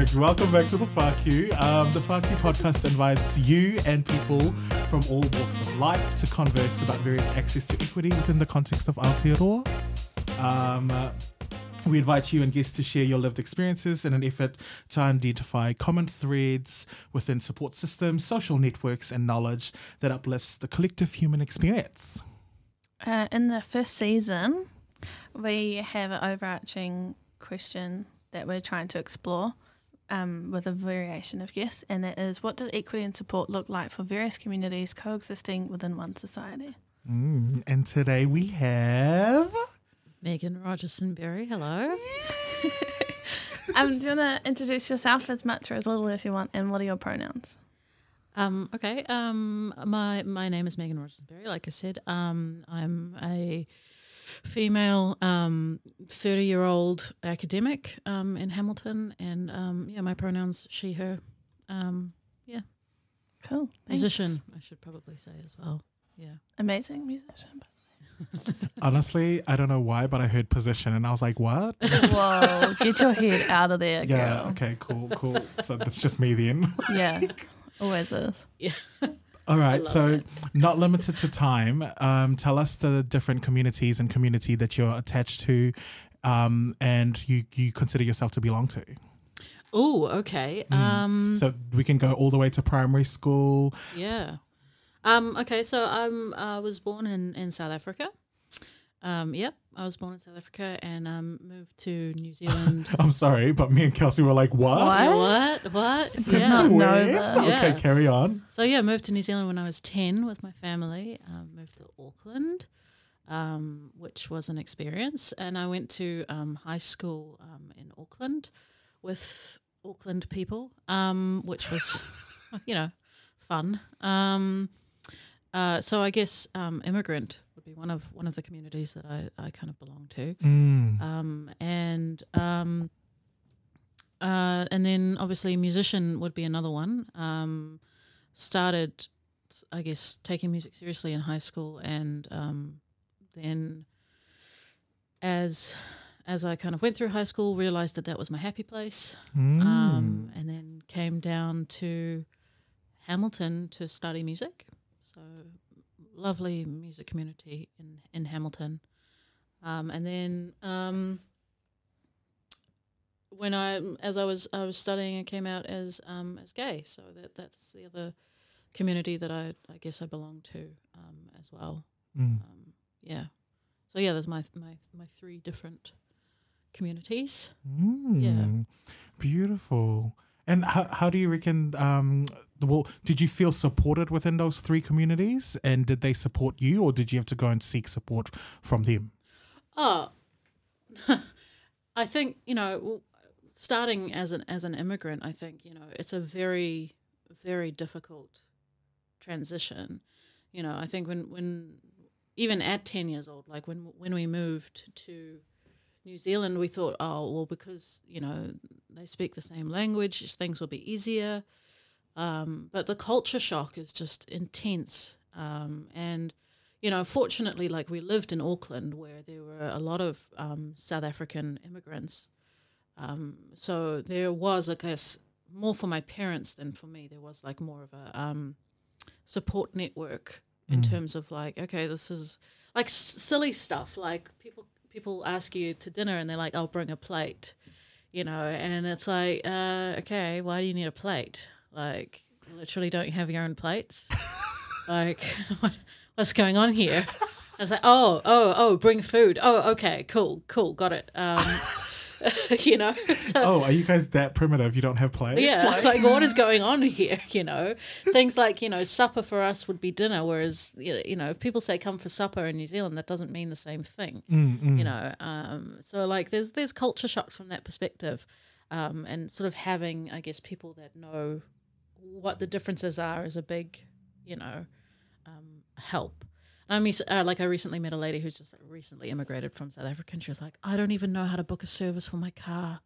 Welcome back to the FAQ. Um, the FAQ podcast invites you and people from all walks of life to converse about various access to equity within the context of Aotearoa. Um, uh, we invite you and guests to share your lived experiences in an effort to identify common threads within support systems, social networks, and knowledge that uplifts the collective human experience. Uh, in the first season, we have an overarching question that we're trying to explore um, with a variation of guests, and that is what does equity and support look like for various communities coexisting within one society? Mm, and today we have. Megan Rogerson Berry, hello. um, do you want to introduce yourself as much or as little as you want, and what are your pronouns? Um, okay, um, my my name is Megan Rogerson Berry. Like I said, um, I'm a female, um, thirty year old academic um, in Hamilton, and um, yeah, my pronouns she her. Um, yeah, cool. Thanks. Musician, I should probably say as well. Yeah, amazing musician. Honestly, I don't know why, but I heard position and I was like, what? Whoa, get your head out of there, yeah, girl. okay, cool, cool. So that's just me then. Yeah, always is. Yeah. All right, so it. not limited to time. Um, tell us the different communities and community that you're attached to, um, and you you consider yourself to belong to. Oh, okay. Mm. Um, so we can go all the way to primary school. Yeah. Um, okay, so I uh, was born in, in South Africa. Um, yep, I was born in South Africa and um, moved to New Zealand. I'm sorry, but me and Kelsey were like, "What? What? What? what? Did yeah. not know. Okay, carry on. So yeah, moved to New Zealand when I was ten with my family. Um, moved to Auckland, um, which was an experience, and I went to um, high school um, in Auckland with Auckland people, um, which was, you know, fun. Um, uh, so I guess um, immigrant would be one of one of the communities that I, I kind of belong to, mm. um, and um, uh, and then obviously musician would be another one. Um, started, I guess, taking music seriously in high school, and um, then as as I kind of went through high school, realized that that was my happy place, mm. Um, and then came down to Hamilton to study music. So lovely music community in in Hamilton. Um, and then um, when I as I was I was studying, I came out as um, as gay. So that that's the other community that I I guess I belong to um, as well. Mm. Um, yeah. So yeah, there's my my my three different communities. Mm. Yeah. Beautiful. And how, how do you reckon? Um, well, did you feel supported within those three communities, and did they support you, or did you have to go and seek support from them? Oh, I think you know, starting as an as an immigrant, I think you know it's a very very difficult transition. You know, I think when when even at ten years old, like when when we moved to New Zealand, we thought, oh, well, because, you know, they speak the same language, things will be easier. Um, but the culture shock is just intense. Um, and, you know, fortunately, like we lived in Auckland where there were a lot of um, South African immigrants. Um, so there was, I guess, more for my parents than for me. There was like more of a um, support network in mm. terms of like, okay, this is like s- silly stuff. Like people people ask you to dinner and they're like, "I'll bring a plate," you know, and it's like, uh, okay, why do you need a plate? Like, literally, don't you have your own plates? like, what, what's going on here? I was like, oh, oh, oh, bring food. Oh, okay, cool, cool, got it. Um, you know. So, oh, are you guys that primitive? You don't have plates? Yeah, like, like what is going on here? You know, things like you know, supper for us would be dinner, whereas you know, if people say come for supper in New Zealand, that doesn't mean the same thing. Mm, mm. You know, um, so like there's there's culture shocks from that perspective, um, and sort of having I guess people that know what the differences are is a big, you know, um, help. I mean, uh, like I recently met a lady who's just like recently immigrated from South Africa, and she was like, "I don't even know how to book a service for my car.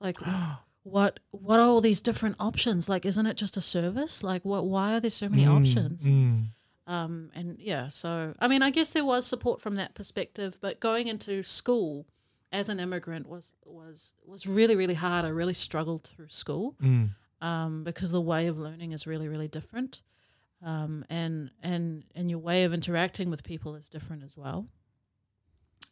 Like, what what are all these different options? Like, isn't it just a service? Like, what? Why are there so many mm, options?" Mm. Um, and yeah, so I mean, I guess there was support from that perspective, but going into school as an immigrant was was was really really hard. I really struggled through school Mm. um, because the way of learning is really really different, um, and and and your way of interacting with people is different as well.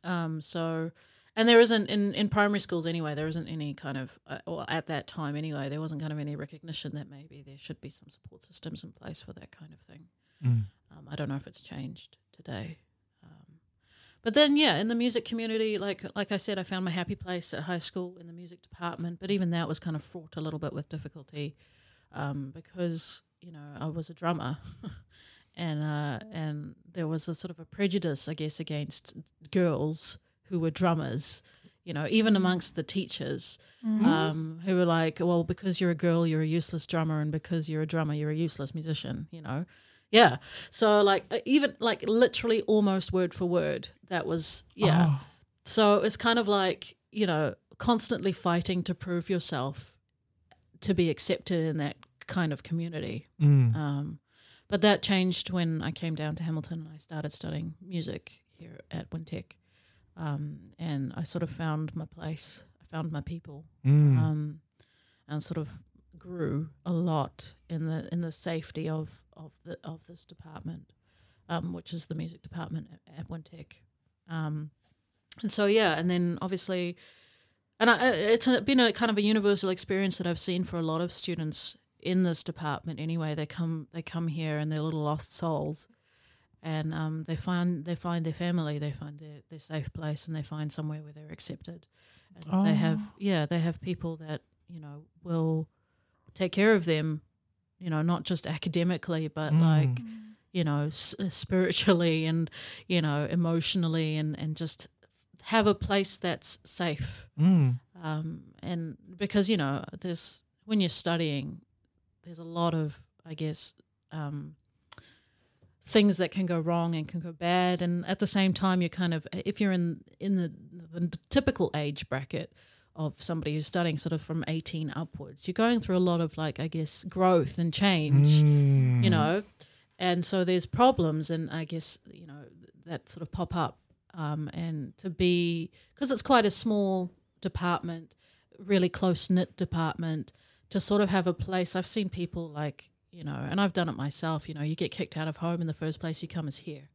Um, so, and there isn't in in primary schools anyway. There isn't any kind of, uh, or at that time anyway, there wasn't kind of any recognition that maybe there should be some support systems in place for that kind of thing. Mm. Um, I don't know if it's changed today. Um, but then, yeah, in the music community, like like I said, I found my happy place at high school in the music department. But even that was kind of fraught a little bit with difficulty um, because you know I was a drummer, and uh, and there was a sort of a prejudice, I guess, against girls who were drummers. You know, even amongst the teachers, um, who were like, "Well, because you're a girl, you're a useless drummer, and because you're a drummer, you're a useless musician." You know, yeah. So like uh, even like literally almost word for word, that was yeah. Oh. So it's kind of like you know constantly fighting to prove yourself to be accepted in that kind of community. Mm. Um, but that changed when I came down to Hamilton and I started studying music here at Wintec. Um, and I sort of found my place. I found my people Mm. um, and sort of grew a lot in the in the safety of of the of this department, um, which is the music department at, at Wintec. Um, and so yeah, and then obviously, and I, it's been a kind of a universal experience that I've seen for a lot of students in this department. Anyway, they come they come here and they're little lost souls, and um, they find they find their family, they find their, their safe place, and they find somewhere where they're accepted. And they have Oh. yeah, they have people that you know will take care of them, you know, not just academically, but Mm. like you know s- uh, spiritually and you know emotionally, and and just have a place that's safe. Mm. Um, and because you know, there's when you're studying, there's a lot of I guess. Um, things that can go wrong and can go bad and at the same time you're kind of if you're in in the, the typical age bracket of somebody who's studying sort of from 18 upwards you're going through a lot of like i guess growth and change Mm. you know and so there's problems and i guess you know that sort of pop up um, and to be because it's quite a small department really close knit department to sort of have a place i've seen people like you know and i've done it myself you know you get kicked out of home and the first place you come is here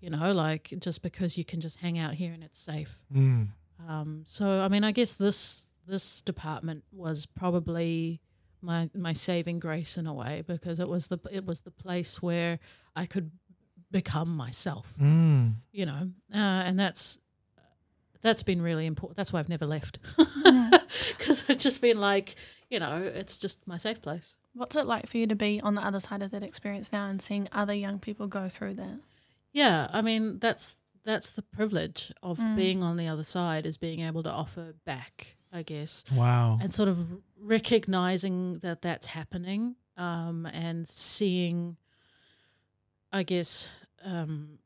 you know like just because you can just hang out here and it's safe Mm. um, so I mean, I guess this this department was probably my my saving grace in a way because it was the it was the place where I could become myself, Mm. you know, uh, and that's that's been really important. That's why I've never left because I've just been like, you know, it's just my safe place. What's it like for you to be on the other side of that experience now and seeing other young people go through that? Yeah, I mean that's that's the privilege of Mm. being on the other side is being able to offer back, I guess. Wow. and sort of recognizing that that's happening um, and seeing, I guess, um,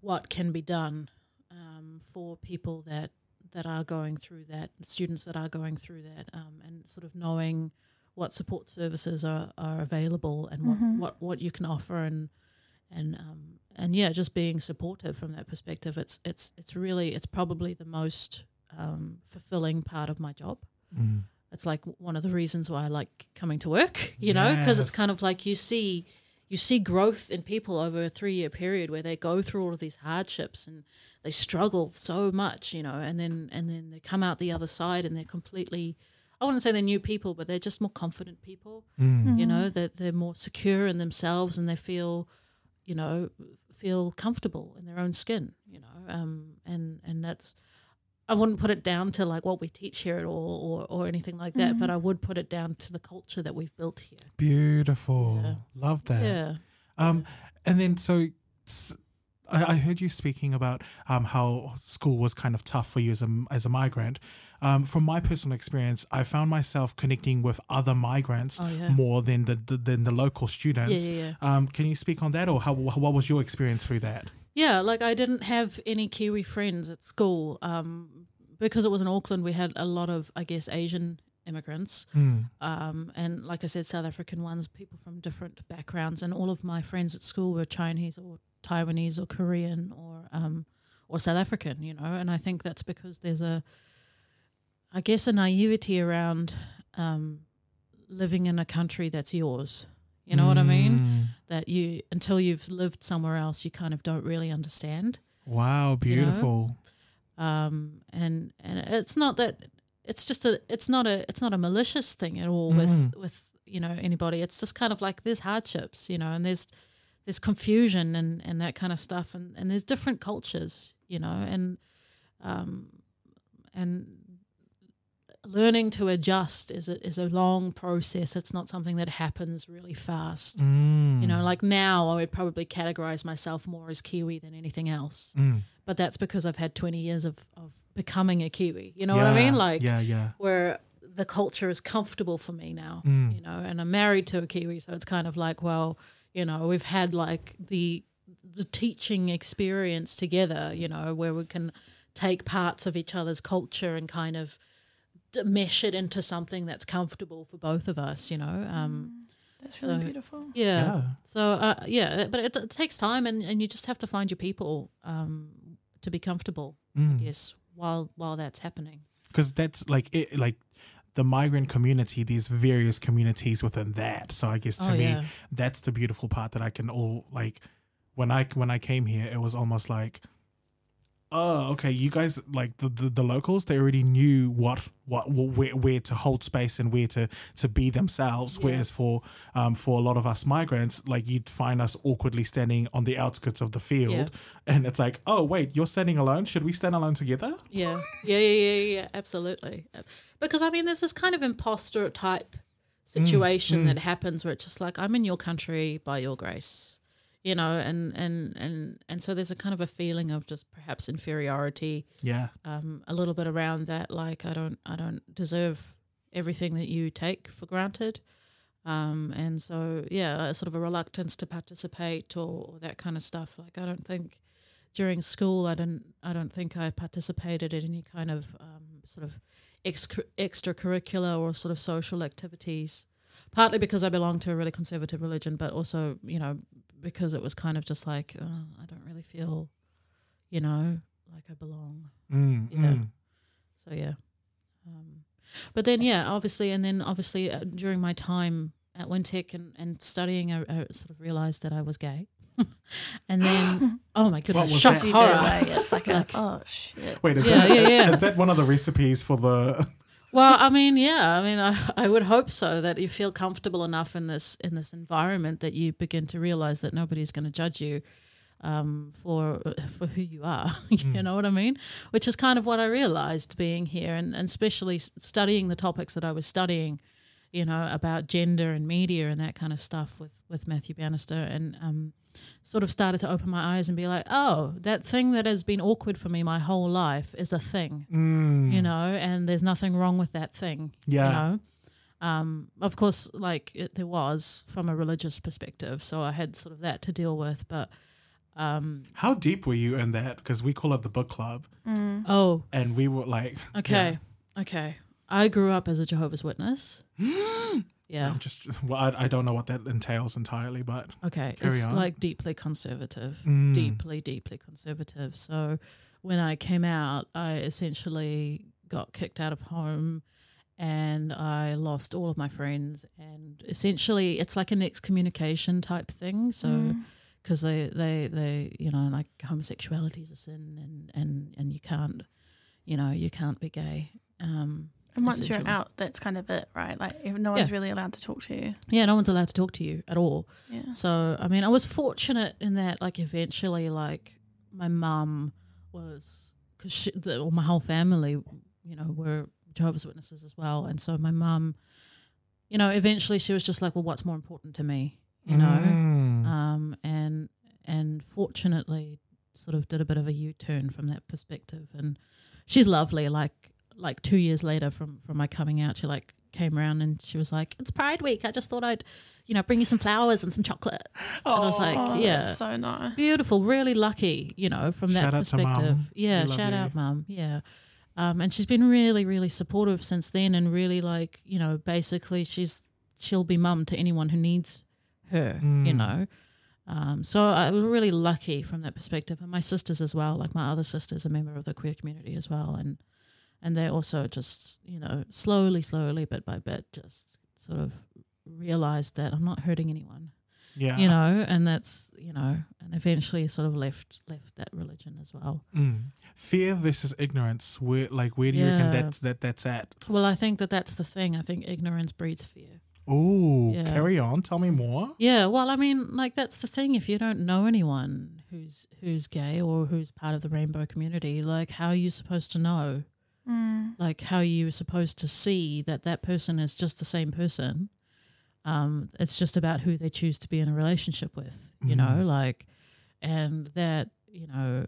what can be done um, for people that that are going through that, students that are going through that, um, and sort of knowing what support services are, are available and what, Mhm. what, what you can offer and and um, and yeah, just being supportive from that perspective. It's it's it's really it's probably the most um, fulfilling part of my job Mm. it's like one of the reasons why I like coming to work, you know, because it's kind of like you see you see growth in people over a three year period where they go through all of these hardships and they struggle so much, you know, and then and then they come out the other side and they're completely I wouldn't say they're new people, but they're just more confident people, Mm. you know, that they're more secure in themselves and they feel, you know, feel comfortable in their own skin, you know, um, and and that's I wouldn't put it down to like what we teach here at all or, or anything like that, but I would put it down to the culture that we've built here. Beautiful. Yeah. Love that. Yeah. Um, and then so I heard you speaking about um, how school was kind of tough for you as a as a migrant. Um, from my personal experience, I found myself connecting with other migrants Oh, yeah. more than the, the than the local Yeah, students. yeah, yeah. Um, can you speak on that, or how what was your experience through that? Yeah, like I didn't have any Kiwi friends at school. Um, because it was in Auckland, we had a lot of, I guess, Asian immigrants. Mm. Um, and like I said, South African ones, people from different backgrounds. And all of my friends at school were Chinese or Taiwanese or Korean or um, or South African, you know. And I think that's because there's a, I guess, a naivety around um, living in a country that's yours. You know what I mean? That you until you've lived somewhere else, you kind of don't really understand. Wow, beautiful. Um, and and it's not that it's just a it's not a it's not a malicious thing at all with Mm. with you know anybody. It's just kind of like there's hardships, you know, and there's there's confusion and and that kind of stuff, and and there's different cultures, you know, and um and learning to adjust is a is a long process. It's not something that happens really fast. Mm. You know, like now I would probably categorize myself more as Kiwi than anything else. Mm. But that's because I've had 20 years of, of becoming a Kiwi. You know what I mean? Like, yeah, yeah. where the culture is comfortable for me now, Mm. you know, and I'm married to a Kiwi. So it's kind of like, well, you know, we've had like the, the teaching experience together, you know, where we can take parts of each other's culture and kind of mesh it into something that's comfortable for both of us, you know. Um, That's really beautiful. yeah. Yeah. So uh, yeah, but it, it takes time, and, and you just have to find your people um, to be comfortable. I Mm. guess while while that's happening. because that's like it like the migrant community there's various communities within that so i guess to oh me yeah, that's the beautiful part that i can all like when i when i came here it was almost like oh okay you guys like the the, the locals they already knew what what where, where to hold space and where to to be themselves Yeah. whereas for um for a lot of us migrants like you'd find us awkwardly standing on the outskirts of the field Yeah. and it's like oh wait you're standing alone should we stand alone together yeah, yeah, yeah, yeah, yeah, absolutely. Because I mean, there's this kind of imposter type situation mm. that happens where it's just like I'm in your country by your grace, you know, and and and and so there's a kind of a feeling of just perhaps inferiority yeah um, a little bit around that. Like I don't, I don't deserve everything that you take for granted, um, and so yeah, a sort of a reluctance to participate or, or that kind of stuff. Like I don't think during school, I don't I don't think I participated in any kind of um, sort of extra, extracurricular or sort of social activities. Partly because I belong to a really conservative religion, but also you know because it was kind of just like oh, I don't really feel, you know, like I belong. Mm, Yeah. mm. So yeah, um, but then yeah, obviously, and then obviously uh, during my time at Wintec and, and studying, I, I sort of realized that I was gay, and then oh my goodness, was shock? You do, horror. eh? It's like, Like- oh shit. Wait, is, Yeah, that, yeah, yeah. is that one of the recipes for the? Well, I mean, yeah, I mean, I, I would hope so that you feel comfortable enough in this in this environment that you begin to realize that nobody's going to judge you um, for for who you are. you know what I mean? Which is kind of what I realized being here, and, and especially studying the topics that I was studying. You know about gender and media and that kind of stuff with with Matthew Bannister, and um, sort of started to open my eyes and be like, oh, that thing that has been awkward for me my whole life is a thing Mm, you know, and there's nothing wrong with that thing. Yeah. You know, um, of course, like it, there was from a religious perspective, so I had sort of that to deal with. But um, How deep were you in that? Because we call it the book club, Mm. oh, and we were like, okay, okay. I grew up as a Jehovah's Witness. yeah. Just well, I, I don't know what that entails entirely, but Okay. Carry it's on. like deeply conservative. Mm. deeply, deeply conservative. So when I came out, I essentially got kicked out of home and I lost all of my friends. And essentially, it's like an excommunication type thing. So, Mm. because they, they, they, you know, like homosexuality is a sin and, and, and you can't, you know, you can't be gay. Um, And once you're out, that's kind of it, right? Like if no one's really allowed to talk to you. yeah, no one's allowed to talk to you at all. Yeah. So I mean, I was fortunate in that, like, eventually, like, my mum was because the, well, my whole family, you know, were Jehovah's Witnesses as well, and so my mum, you know, eventually she was just like, well, what's more important to me, you know, Mm. um, and and fortunately, sort of did a bit of a U turn from that perspective, and she's lovely. Like like two years later from from my coming out, she like came around and she was like, "It's Pride Week. I just thought I'd, you know, bring you some flowers and some chocolate." And I was like, Oh, "Yeah." that's so nice. Beautiful, really lucky, you know, from that Shout out to Mum. perspective. Yeah, We love shout you. out, mum. Yeah. Um, and she's been really, really supportive since then, and really like, you know, basically she's she'll be mum to anyone who needs her, you Mm. know. Um, so I was really lucky from that perspective, and my sisters as well. Like my other sister's a member of the queer community as well, and and they also just you know slowly, slowly, bit by bit, just sort of realized that I'm not hurting anyone, Yeah. you know, and that's you know, and eventually sort of left left that religion as well. Mm. Fear versus ignorance. Where like where do you reckon that that that's at? Well, I think that that's the thing. I think ignorance breeds fear. Oh, Yeah. carry on. Tell me more. Yeah, well, I mean, like that's the thing. If you don't know anyone who's who's gay or who's part of the rainbow community, like how are you supposed to know? Mm. Like how you're supposed to see that that person is just the same person? Um, it's just about who they choose to be in a relationship with, you know, like, and that you know.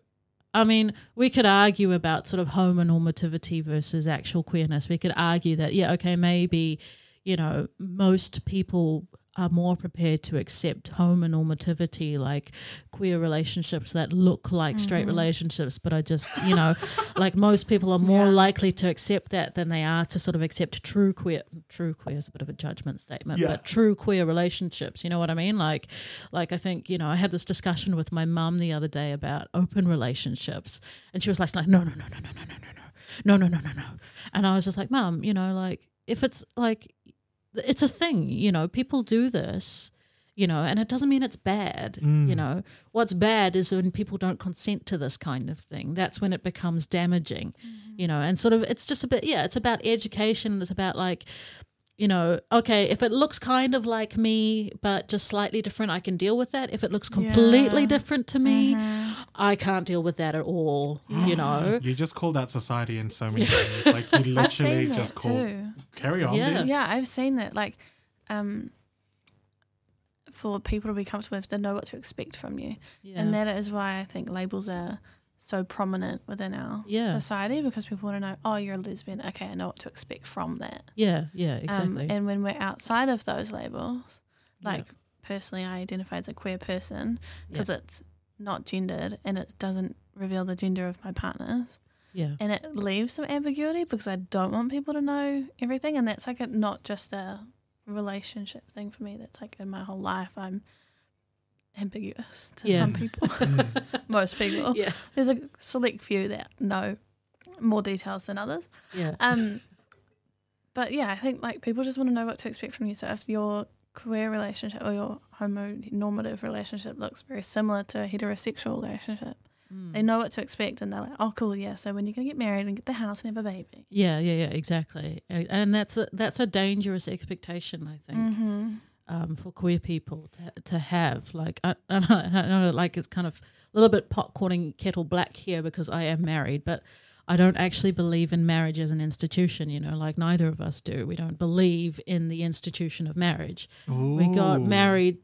I mean, we could argue about sort of homonormativity versus actual queerness. We could argue that, yeah, okay, maybe, you know, most people are more prepared to accept homonormativity, like queer relationships that look like straight relationships, but are just, you know, like most people are more Yeah. likely to accept that than they are to sort of accept true queer. True queer is a bit of a judgment statement, Yeah. but true queer relationships. You know what I mean? Like, like I think you know, I had this discussion with my mum the other day about open relationships, and she was like, like, no, no, no, no, no, no, no, no, no, no, no, no, no, no, no, and I was just like, mum, you know, like if it's like it's a thing, you know, people do this, you know, and it doesn't mean it's bad, you mm. know. What's bad is when people don't consent to this kind of thing. That's when it becomes damaging, mm-hmm. you know, and sort of it's just a bit, yeah, it's about education. It's about like, you know, okay, if it looks kind of like me, but just slightly different, I can deal with that. If it looks completely Yeah. different to me, I can't deal with that at all, you know. You just called out society in so many ways. Like you I've literally seen just that called. too. Carry on. Yeah. dude. Yeah, I've seen that. Like, um, for people to be comfortable with, they know what to expect from you, Yeah. and that is why I think labels are so prominent within our Yeah. society because people want to know, oh, you're a lesbian. Okay, I know what to expect from that. yeah, yeah, Um, exactly. and when we're outside of those labels, Yeah. like personally, I identify as a queer person because it's not gendered and it doesn't reveal the gender of my partners. yeah. and it leaves some ambiguity because I don't want people to know everything, and that's like a, not just a relationship thing for me. That's like in my whole life, I'm ambiguous to Yeah. some people, most people. Yeah. There's a select few that know more details than others. Yeah. Um, but yeah, I think like people just want to know what to expect from you. So if your queer relationship or your homonormative relationship looks very similar to a heterosexual relationship, Mm. they know what to expect and they're like, oh, cool, yeah. So when you're going to get married and get the house and have a baby. Yeah, yeah, yeah, exactly. And that's a that's a dangerous expectation, I think, Mm-hmm. Um, for queer people to to have. Like, I, I, know, I know, like it's kind of a little bit popcorning kettle black here because I am married, but I don't actually believe in marriage as an institution. You know, like neither of us do. We don't believe in the institution of marriage. We got married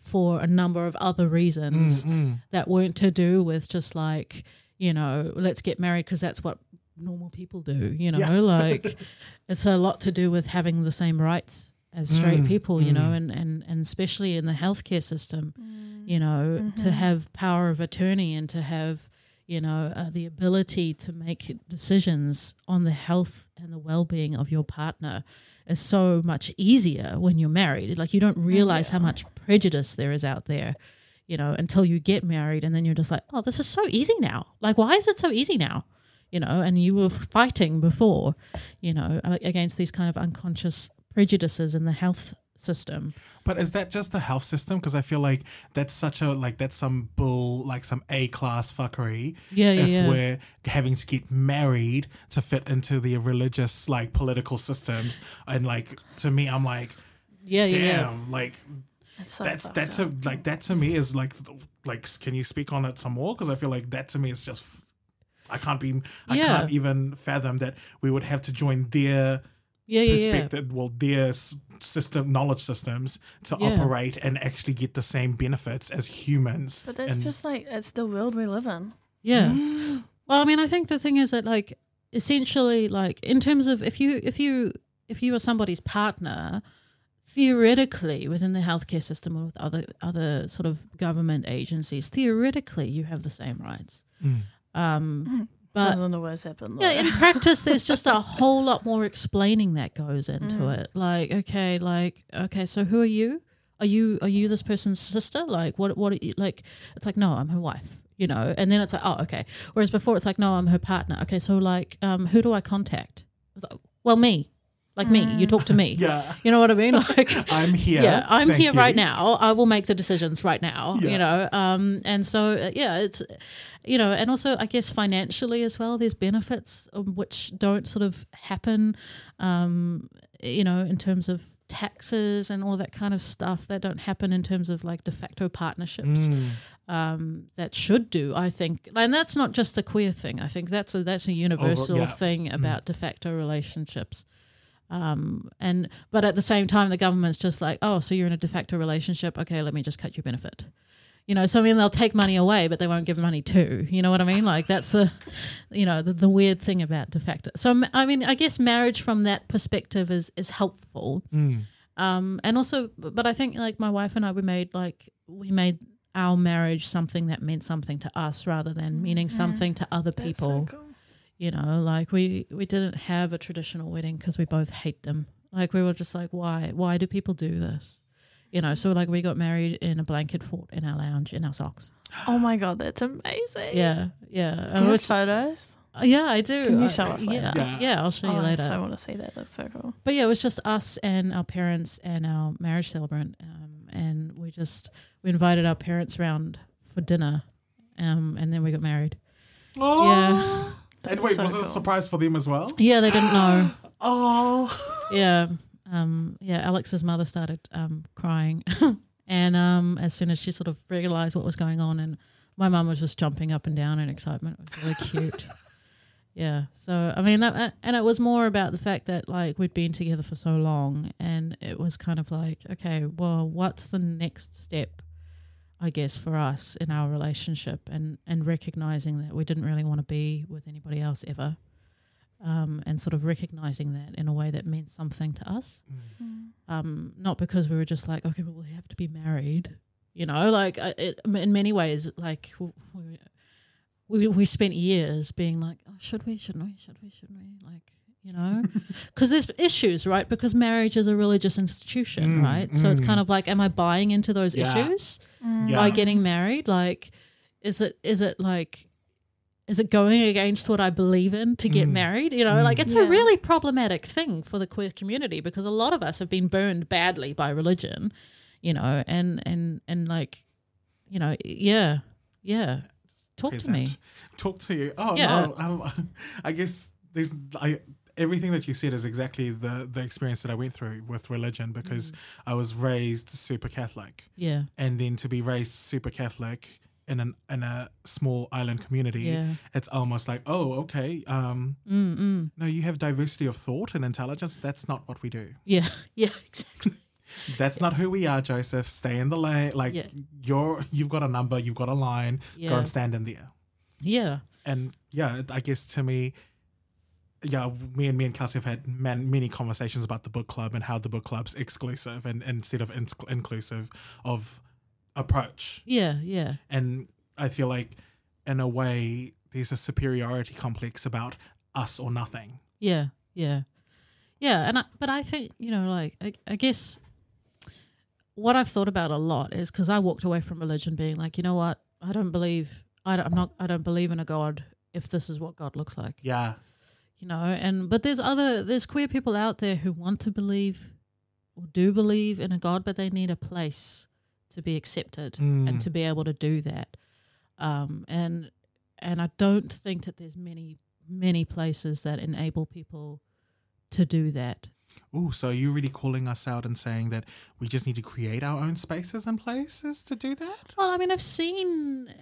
for a number of other reasons Mm, mm. that weren't to do with just like you know let's get married because that's what normal people do you know Yeah. like it's a lot to do with having the same rights as straight Mm, people you know mm. and, and and especially in the healthcare system Mm. you know to Mhm. have power of attorney and to have you know uh, the ability to make decisions on the health and the well-being of your partner is so much easier when you're married like you don't realize how much prejudice there is out there you know until you get married and then you're just like oh this is so easy now like why is it so easy now you know and you were fighting before you know against these kind of unconscious prejudices in the health system But is that just the health system? Because I feel like that's such a like that's some bull, like some A class fuckery. yeah yeah if yeah we're having to get married to fit into the religious like political systems, and like to me, I'm like, yeah yeah yeah damn, like It's so that's fucked that to like that to me is like like can you speak on it some more? Because I feel like that to me is just I can't be I Yeah. can't even fathom that we would have to join their yeah yeah yeah perspective, well, their system knowledge systems to Yeah. operate and actually get the same benefits as humans. But that's and, just like, it's the world we live in. Yeah. well, I mean, I think the thing is that like essentially like in terms of if you if you if you are somebody's partner, theoretically within the healthcare system or with other other sort of government agencies, theoretically you have the same rights. Mm. Um but Doesn't always happen. yeah, in practice, there's just a whole lot more explaining that goes into Mm. it. Like, okay, like, okay, so who are you? are you are you this person's sister? Like what what are you, like it's like no, I'm her wife. You know, and then it's like, oh, okay. Whereas before, it's like, no, I'm her partner. Okay, so like, um, who do I contact? Like, well, me, like me. You talk to me. Yeah. You know what I mean? Like, I'm here. yeah, I'm Thank here you. right now. I will make the decisions right now. Yeah. You know, um, and so uh, yeah, it's you know, and also I guess financially as well. There's benefits um, which don't sort of happen, um, you know, in terms of taxes and all that kind of stuff that don't happen in terms of like de facto partnerships Mm. um, that should do. I think, and that's not just a queer thing. I think that's a that's a universal yeah. thing about de facto relationships. Um, and but at the same time, the government's just like, oh, so you're in a de facto relationship? Okay, let me just cut your benefit. You know, so I mean, they'll take money away, but they won't give money to. You know what I mean? Like that's the, you know, the, the weird thing about de facto. So I mean, I guess marriage from that perspective is is helpful. Mm. Um, and also, but I think like my wife and I, we made like we made our marriage something that meant something to us rather than meaning something to other That's people. so cool. You know, like we we didn't have a traditional wedding because we both hate them. Like we were just like, why? Why do people do this? You know, so like we got married in a blanket fort in our lounge in our socks. Oh my god, that's amazing. Yeah, yeah, Do you And have photos? uh, yeah, I do. Can you Uh, show us later? Yeah, Yeah. yeah, I'll show Oh, you I later. so want to see that. That's so cool. But yeah, it was just us and our parents and our marriage celebrant, um, and we just we invited our parents round for dinner, um, and then we got married. Oh. And wait, so was it a surprise for them as well? Yeah, they didn't know. Oh. yeah, um, yeah. Alex's mother started um, crying, and um, as soon as she sort of realized what was going on, and my mum was just jumping up and down in excitement. It was really cute. Yeah. So I mean, that, and it was more about the fact that like we'd been together for so long, and it was kind of like, okay, well, what's the next step? I guess for us in our relationship, and and recognizing that we didn't really want to be with anybody else ever, um, and sort of recognizing that in a way that meant something to us, um, not because we were just like, okay, well, we have to be married, you know, like I- it, in many ways, like w- we, we we spent years being like, oh, should we, shouldn't we, should we, shouldn't we, like. You know, because there's issues, right? Because marriage is a religious institution, Mm, right? So it's mm. kind of like, am I buying into those Yeah. issues? Mm. Yeah. by getting married like is it is it like is it going against what i believe in to get Mm. married you know Mm. like it's Yeah. a really problematic thing for the queer community because a lot of us have been burned badly by religion you know and and and like you know yeah yeah talk to me Talk to you. Oh Yeah. no, um, I guess there's I, everything that you said is exactly the the experience that I went through with religion because Mm. I was raised super Catholic, yeah and then to be raised super Catholic in an in a small island community, yeah it's almost like oh okay, um, no, you have diversity of thought and intelligence. That's not what we do. yeah yeah exactly That's not who we are, Joseph. Stay in the lane. Like Yeah. you're, you've got a number, you've got a line. Go Yeah. and stand in there. yeah and yeah, I guess to me, yeah, me and me and Kelsey have had man, many conversations about the book club and how the book club's exclusive and instead of inclusive of approach. yeah yeah And I feel like, in a way, there's a superiority complex about us or nothing. Yeah, yeah, yeah. And I, but I think you know, like I, I guess what I've thought about a lot is because I walked away from religion being like, you know what, I don't believe, I don't, I'm not, I don't believe in a God if this is what God looks like, Yeah, you know. And but there's other, there's queer people out there who want to believe or do believe in a God, but they need a place to be accepted Mm. and to be able to do that. Um, and and I don't think that there's many many places that enable people to do that. Oh, so you're you really calling us out and saying that we just need to create our own spaces and places to do that? Well, I mean, I've seen.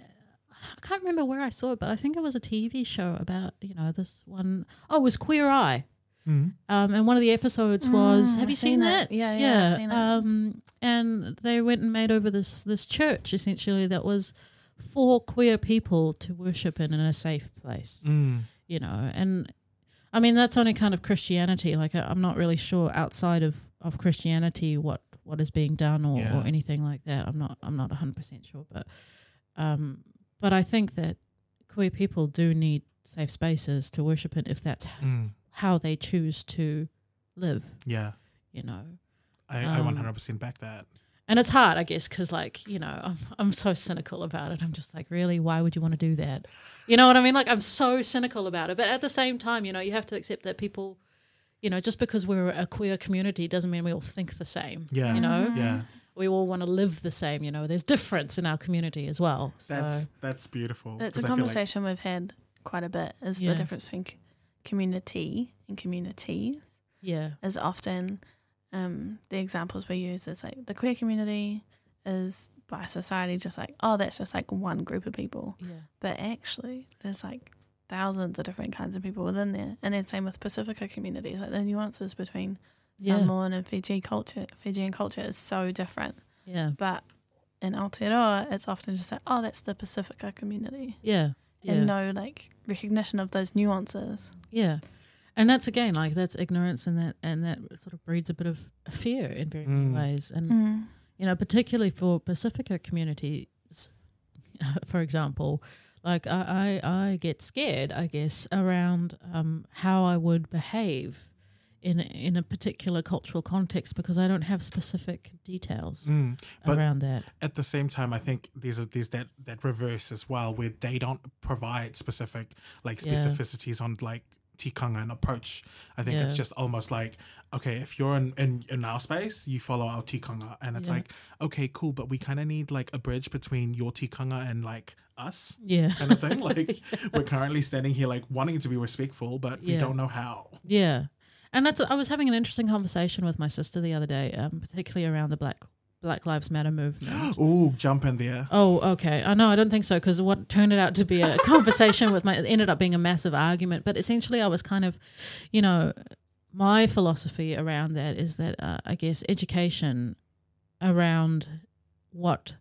I can't remember where I saw it, but I think it was a TV show about you know this one oh it was Queer Eye. Mm. Um, and one of the episodes was, Mm, have you seen, seen that? that. Yeah, yeah, I've seen it. Um, and they went and made over this this church essentially that was for queer people to worship in in a safe place. Mm. You know, and I mean that's only kind of Christianity. Like I, I'm not really sure outside of of Christianity what what is being done or, Yeah. or anything like that. I'm not I'm not 100 percent sure, but um, but I think that queer people do need safe spaces to worship in if that's Mm. how they choose to live, Yeah, you know. I, I Um, 100% back that. and it's hard, I guess, because like you know, I'm I'm so cynical about it. I'm just like, really, why would you want to do that? You know what I mean? Like I'm so cynical about it, but at the same time, you know, you have to accept that people, you know, just because we're a queer community doesn't mean we all think the same. Yeah. you know, Yeah. We all want to live the same. You know, there's difference in our community as well. So That's that's beautiful. That's 'cause a I feel like- conversation we've had quite a bit. Is Yeah. the difference between community and communities? yeah, Is often um, the examples we use is like the queer community is by society just like oh that's just like one group of people, yeah, but actually there's like thousands of different kinds of people within there, and then same with Pasifika communities. Like the nuances between yeah, Samoan and Fiji culture, Fijian culture is so different. yeah, But in Aotearoa, it's often just like, oh, that's the Pasifika community. yeah, yeah. And no like recognition of those nuances. Yeah. And that's again like that's ignorance and that and that sort of breeds a bit of fear in very many Mm. ways. And Mm. you know, particularly for Pasifika communities, for example, like I, I, I get scared, I guess, around um, how I would behave in in a particular cultural context because I don't have specific details Mm. But around that. at the same time, I think there's a, there's that that reverse as well, where they don't provide specific like Yeah. specificities on like tikanga and approach. I think it's just almost like okay, if you're in, in in our space, you follow our tikanga, and it's Yeah. like okay, cool, but we kind of need like a bridge between your tikanga and like us. Yeah. Kind of thing. Like we're currently standing here, like wanting to be respectful, but we don't know how. Yeah, and that's I was having an interesting conversation with my sister the other day, um, particularly around the Black Black Lives Matter movement. Ooh, jump in there. oh, okay. I know I don't think so because what turned it out to be a conversation with my it ended up being a massive argument. But essentially, I was kind of, you know, my philosophy around that is that uh, I guess education around what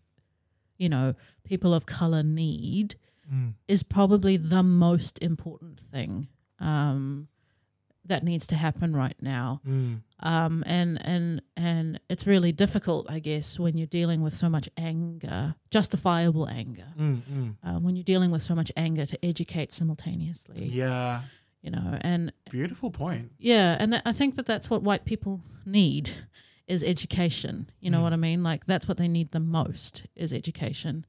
you know people of color need Mm. is probably the most important thing um, that needs to happen right now. Mm. Um, and and and it's really difficult, I guess, when you're dealing with so much anger, justifiable anger. Mm, mm. Um, when you're dealing with so much anger, to educate simultaneously, Yeah, you know, and beautiful point. yeah, and I think that that's what white people need is education. You know Mm. what I mean? Like that's what they need the most is education.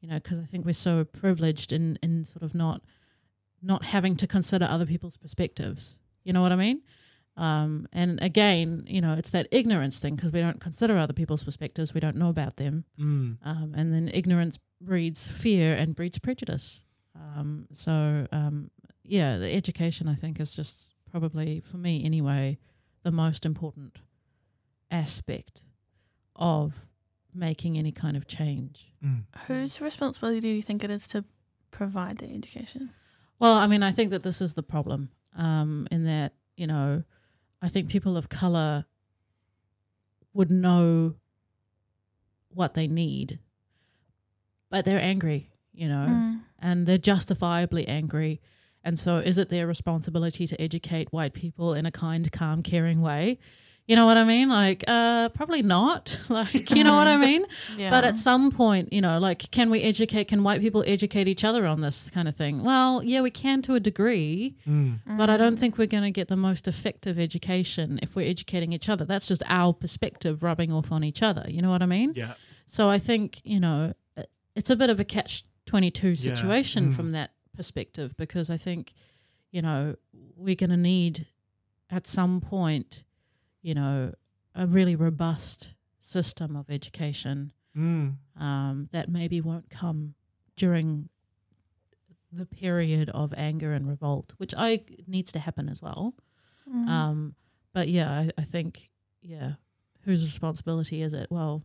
You know, because I think we're so privileged in in sort of not not having to consider other people's perspectives. You know what I mean? Um, and again, you know, it's that ignorance thing because we don't consider other people's perspectives. We don't know about them. Mm. Um, and then ignorance breeds fear and breeds prejudice. Um, so, um, yeah, the education, I think, is just probably, for me anyway, the most important aspect of making any kind of change. Mm. Whose responsibility do you think it is to provide the education? Well, I mean, I think that this is the problem um, in that, you know, I think people of color would know what they need, but they're angry, you know, Mm. and they're justifiably angry. And so, is it their responsibility to educate white people in a kind, calm, caring way? You know what I mean? Like, uh, probably not. Like, you know what I mean? Yeah. But at some point, you know, like, can we educate? Can white people educate each other on this kind of thing? Well, yeah, we can to a degree, Mm. but I don't think we're going to get the most effective education if we're educating each other. That's just our perspective rubbing off on each other. You know what I mean? Yeah. So I think, you know, it's a bit of a catch 22 Yeah. situation Mm. from that perspective because I think, you know, we're going to need at some point, you know, a really robust system of education Mm. um, that maybe won't come during the period of anger and revolt, which I needs to happen as well. Mm. Um, but yeah, I, I think yeah, whose responsibility is it? Well,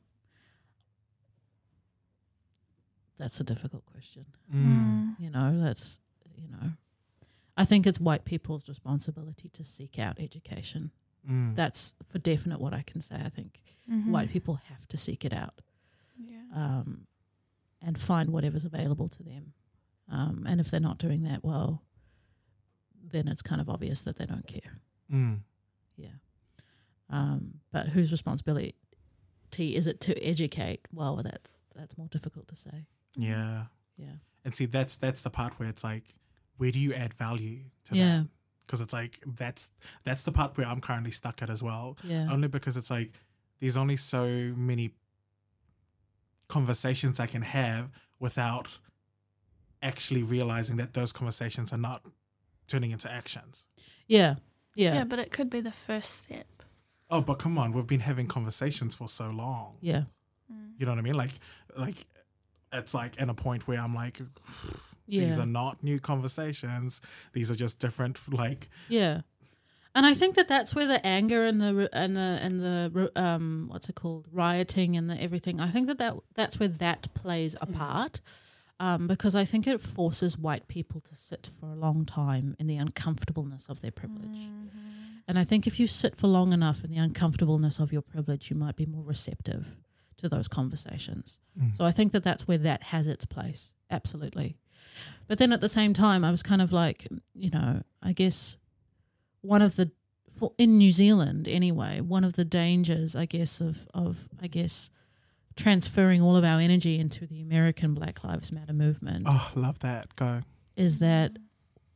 that's a difficult question. Mm. You know, that's you know, I think it's white people's responsibility to seek out education. Mm. That's for definite what I can say. I think Mhm. white people have to seek it out Yeah. um, and find whatever's available to them. Um, and if they're not doing that, well, then it's kind of obvious that they don't care. Mm. Yeah. Um, but whose responsibility is it to educate? Well, that's that's more difficult to say. Yeah. Yeah. And see, that's that's the part where it's like, where do you add value to Yeah. that? Because it's like that's that's the part where I'm currently stuck at as well. Yeah. Only because it's like there's only so many conversations I can have without actually realizing that those conversations are not turning into actions. Yeah. Yeah. Yeah, but it could be the first step. Oh, but come on, we've been having conversations for so long. Yeah. Mm. You know what I mean? Like, like it's like in a point where I'm like, Yeah. these are not new conversations. These are just different. Like, Yeah, and I think that that's where the anger and the and the and the um what's it called rioting and the everything. I think that, that that's where that plays a part, um, because I think it forces white people to sit for a long time in the uncomfortableness of their privilege. And I think if you sit for long enough in the uncomfortableness of your privilege, you might be more receptive to those conversations. Mm. So I think that that's where that has its place. Absolutely. But then at the same time, I was kind of like, you know, I guess one of the for in New Zealand anyway, one of the dangers, I guess, of of I guess transferring all of our energy into the American Black Lives Matter movement oh, love that. Go. is that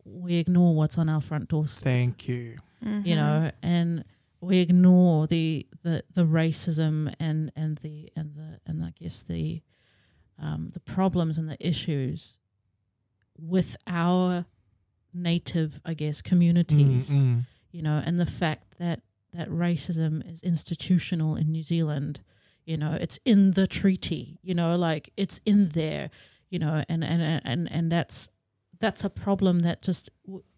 we ignore what's on our front doorstep Thank you. Mm-hmm. you know, and we ignore the, the, the racism and, and the and the and I guess the um, the problems and the issues with our native, I guess, communities, Mm, mm. you know, and the fact that that racism is institutional in New Zealand, you know, it's in the treaty, you know, like it's in there, you know, and and and and that's that's a problem that just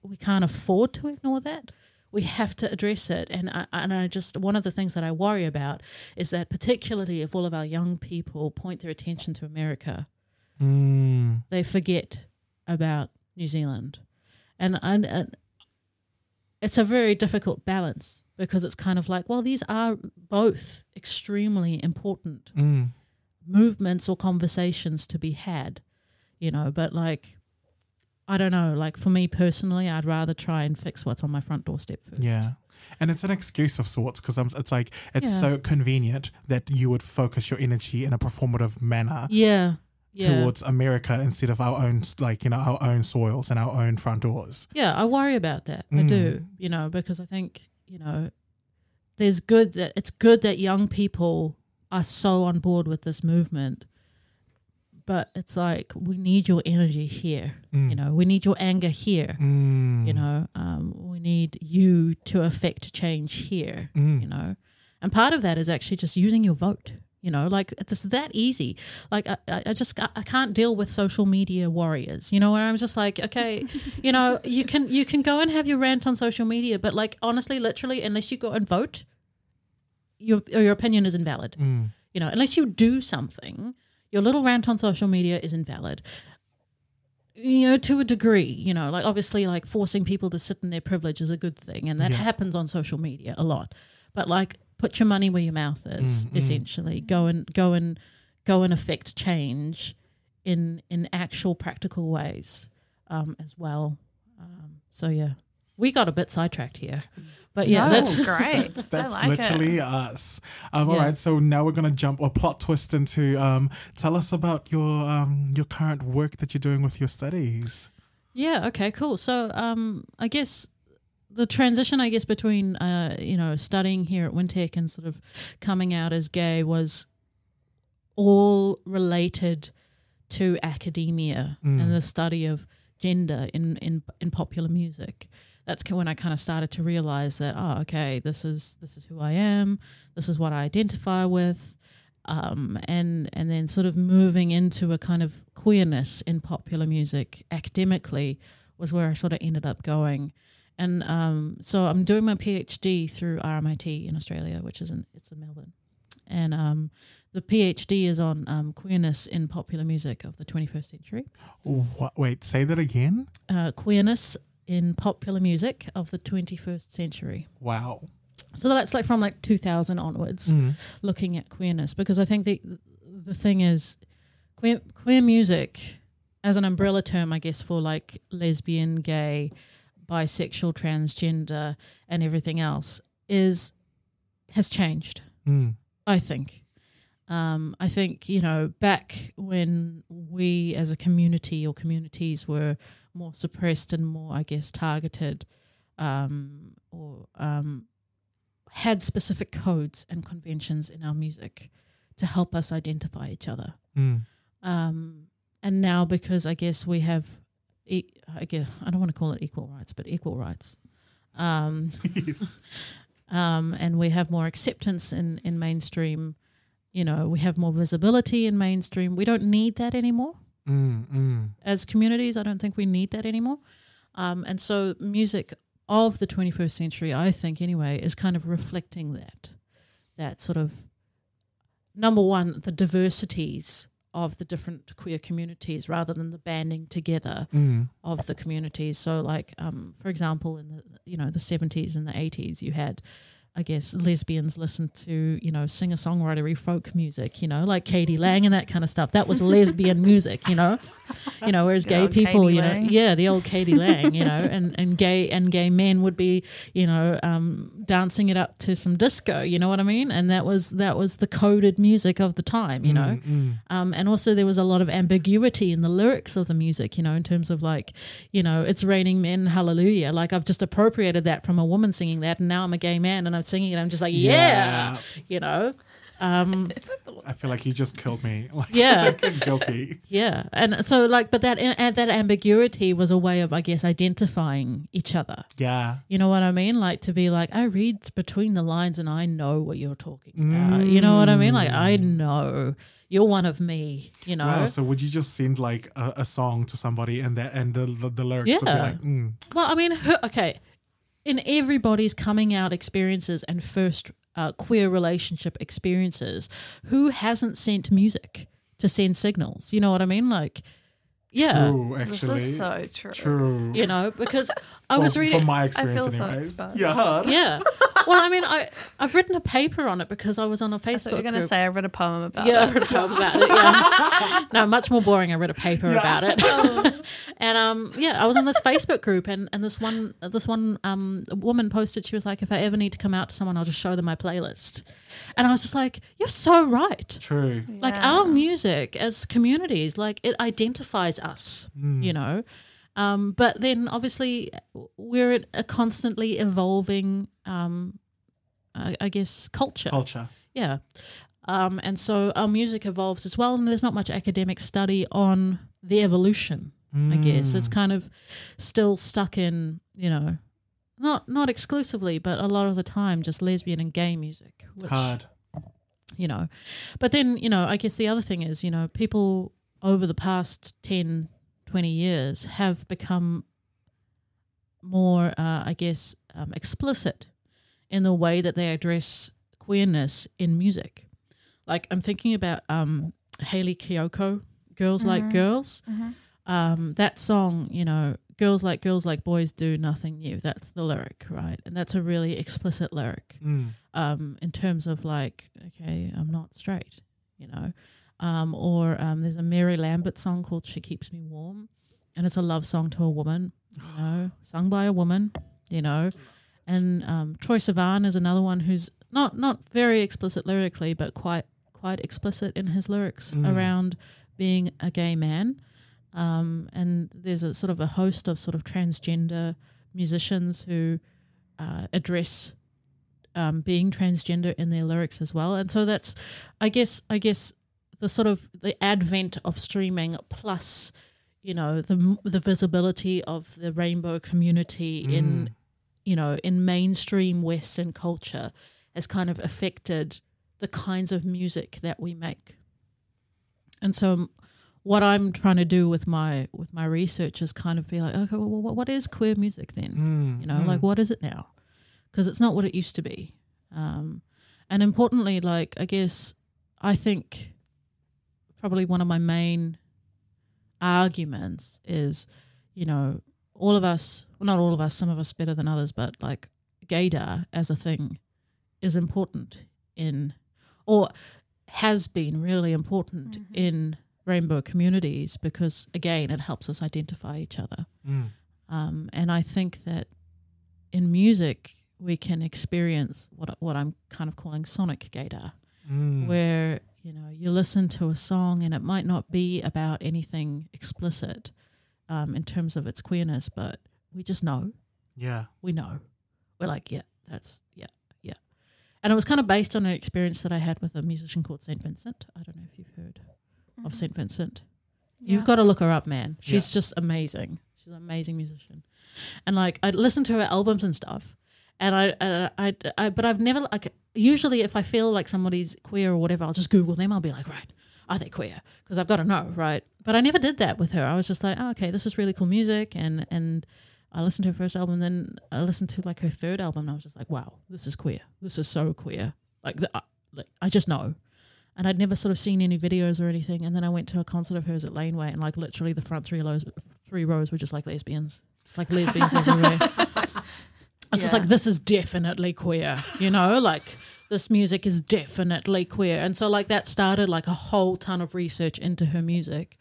we can't afford to ignore that. We have to address it, and I, and I just one of the things that I worry about is that particularly if all of our young people point their attention to America, Mm. they forget about New Zealand, and and, and it's a very difficult balance because it's kind of like, well, these are both extremely important Mm. movements or conversations to be had, you know, but like. I don't know. Like for me personally, I'd rather try and fix what's on my front doorstep first. Yeah. And it's an excuse of sorts because it's like it's Yeah. so convenient that you would focus your energy in a performative manner Yeah. Yeah. towards America instead of our own, like you know, our own soils and our own front doors. Yeah, I worry about that. I Mm. do, you know, because I think, you know, there's good that it's good that young people are so on board with this movement. But it's like we need your energy here, Mm. you know, we need your anger here, Mm. you know, um, we need you to affect change here, Mm. you know. And part of that is actually just using your vote. You know, like it's that easy. Like I, I I just I can't deal with social media warriors. You know, where I'm just like, okay, you know, you can you can go and have your rant on social media, but like honestly, literally, unless you go and vote, your your opinion is invalid. Mm. You know, unless you do something, your little rant on social media is invalid. You know, to a degree, you know, like obviously, like forcing people to sit in their privilege is a good thing, and that Yeah. happens on social media a lot. But like, put your money where your mouth is. Mm, mm. essentially, go and go and go and affect change in in actual practical ways um, as well. Um, so yeah, we got a bit sidetracked here, but yeah, No, that's great. That's, that's like literally it. us. Um, All Yeah. right, so now we're gonna jump or plot twist into. Um, tell us about your um, your current work that you're doing with your studies. Yeah. Okay. Cool. So, um, I guess the transition, I guess, between uh, you know, studying here at Wintec and sort of coming out as gay was all related to academia Mm. and the study of gender in in in popular music. That's when I kind of started to realize that oh, okay, this is this is who I am. This is what I identify with. Um, and and then sort of moving into a kind of queerness in popular music academically was where I sort of ended up going. And um, so I'm doing my PhD through RMIT in Australia, which is in it's in Melbourne, and um, the PhD is on um, queerness in popular music of the 21st century. What, wait, say that again. Uh, queerness in popular music of the 21st century. Wow. So that's like from like 2000 onwards, Mm. looking at queerness because I think the the thing is queer queer music as an umbrella term, I guess, for like lesbian, gay, bisexual, transgender, and everything else is has changed. Mm. I think. Um, I think you know back when we as a community or communities were more suppressed and more, I guess, targeted, um, or um, had specific codes and conventions in our music to help us identify each other. Mm. Um, and now because I guess we have, e- I guess I don't want to call it equal rights, but equal rights. Um, yes. um, and we have more acceptance in, in mainstream. You know, we have more visibility in mainstream. We don't need that anymore Mm, mm. as communities. I don't think we need that anymore. Um, and so, music of the 21st century, I think anyway, is kind of reflecting that, that sort of number one, the diversities of the different queer communities rather than the banding together Mm. of the communities. So, like, um, for example, in the you know the seventies and the eighties, you had, I guess, lesbians listened to you know singer songwritery folk music, you know, like k.d. lang and that kind of stuff. That was lesbian music, you know, you know. Whereas Good gay people, k.d. you know, Lang. yeah, the old k.d. Lang, you know, and and gay and gay men would be, you know, um, dancing it up to some disco. You know what I mean? And that was that was the coded music of the time, you know. Mm, mm. Um, and also there was a lot of ambiguity in the lyrics of the music, you know, in terms of like, you know, it's raining men, hallelujah. Like I've just appropriated that from a woman singing that, and now I'm a gay man and I'm singing it. I'm just like, yeah, you know, um, I feel like you just killed me. Like, Yeah. guilty. yeah. And so like, but that uh, that ambiguity was a way of, I guess, identifying each other. Yeah. You know what I mean? Like to be like, I read between the lines and I know what you're talking about. You know what I mean? Like I know you're one of me. You know. Wow. So would you just send like a, a song to somebody and that and the the, the lyrics would be Yeah. like, mm, Well, I mean, who- okay, in everybody's coming out experiences and first uh, queer relationship experiences, who hasn't sent music to send signals? You know what I mean? Like, yeah, true, This is so true. true. you know, because I Well, was reading. from my experience, feel so anyways. exposed. yeah. hard. yeah. Well, I mean, I I've written a paper on it because I was on a I thought you're going to say I read a poem about yeah, I it. read a poem about it. Yeah. no, much more boring. I read a paper about it. and um, yeah, I was on this Facebook group, and, and this one this one um woman posted. She was like, "If I ever need to come out to someone, I'll just show them my playlist." And I was just like, "You're so right." True. Like Yeah. our music as communities, like it identifies us, you know. Um, but then obviously we're in a constantly evolving, um, I, I guess, culture. Culture. Yeah. Um, and so our music evolves as well, and there's not much academic study on the evolution. I guess Mm. it's kind of still stuck in, you know, not not exclusively, but a lot of the time just lesbian and gay music, which hard. you know. But then, you know, I guess the other thing is, you know, people over the past 10, 20 years have become more, uh, I guess, um, explicit in the way that they address queerness in music. Like, I'm thinking about um, Hayley Kiyoko, Girls Like Girls. Um, that song, you know, Girls Like Girls Like Boys Do Nothing New. That's the lyric, right? And that's a really explicit lyric Mm. um, in terms of like, okay, I'm not straight, you know. Um, or um, there's a Mary Lambert song called "She Keeps Me Warm," and it's a love song to a woman, you know, sung by a woman, you know. And um, Troye Sivan is another one who's not not very explicit lyrically, but quite quite explicit in his lyrics Mm. around being a gay man. Um, and there's a sort of a host of sort of transgender musicians who uh, address um, being transgender in their lyrics as well. And so that's, I guess, I guess the sort of the advent of streaming plus, you know, the the visibility of the rainbow community in, you know, in mainstream Western culture has kind of affected the kinds of music that we make. And so um, what I'm trying to do with my with my research is kind of be like, okay, well, what what is queer music then? Mm. You know, like what is it now? Because it's not what it used to be. Um, and importantly, like I guess I think probably one of my main arguments is, you know, all of us, well, not all of us, some of us better than others, but like gaydar as a thing is important in, or has been really important in rainbow communities because again, it helps us identify each other. Mm. Um, and I think that in music we can experience what what I'm kind of calling sonic gaydar, Mm. where you know you listen to a song and it might not be about anything explicit um, in terms of its queerness, but we just know, Yeah. we know, we're like, yeah, that's yeah, yeah, and it was kind of based on an experience that I had with a musician called Saint Vincent. I don't know if you've heard Mm-hmm. of Saint Vincent. You've got to look her up, man. She's just amazing. She's an amazing musician, and like I listen to her albums and stuff, and I, and I, I, I, but I've never like. Usually, if I feel like somebody's queer or whatever, I'll just Google them. I'll be like, right, are they queer? Because I've got to know, right? But I never did that with her. I was just like, oh, okay, this is really cool music, and and I listened to her first album, then I listened to like her third album, and I was just like, wow, this is queer. This is so queer. Like, the, uh, like I just know. And I'd never sort of seen any videos or anything. And then I went to a concert of hers at Laneway, and like literally the front three rows, three rows were just like lesbians, like lesbians everywhere. I was just like, this is definitely queer, you know, like this music is definitely queer. And so like that started like a whole ton of research into her music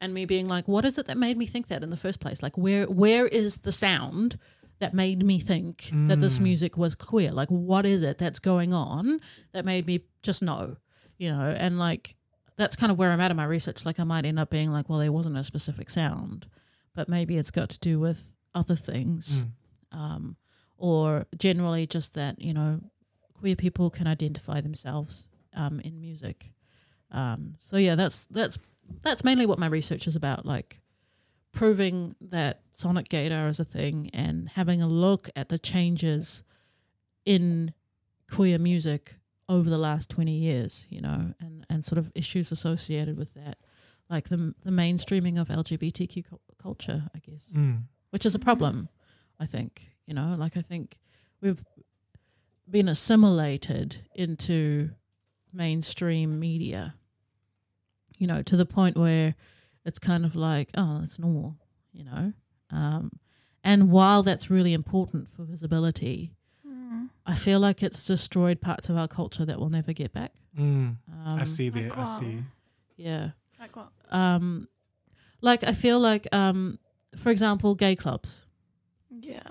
and me being like, what is it that made me think that in the first place? Like where where is the sound that made me think that this music was queer? Like what is it that's going on that made me just know? You know, and like that's kind of where I'm at in my research. Like I might end up being like, well, there wasn't a specific sound, but maybe it's got to do with other things. Um, or generally just that, you know, queer people can identify themselves um, in music. Um, so yeah, that's that's that's mainly what my research is about, like proving that sonic gaydar is a thing and having a look at the changes in queer music over the last 20 years, you know, and, and sort of issues associated with that, like the, the mainstreaming of LGBTQ cul- culture, I guess, Mm. which is a problem, I think, you know, like I think we've been assimilated into mainstream media, you know, to the point where it's kind of like, oh, it's normal, you know. Um, and while that's really important for visibility, Mm. I feel like it's destroyed parts of our culture that we'll never get back. Mm. Um, I see like that. I see. Yeah. Like what? Um, like I feel like, um, for example, gay clubs, Yeah.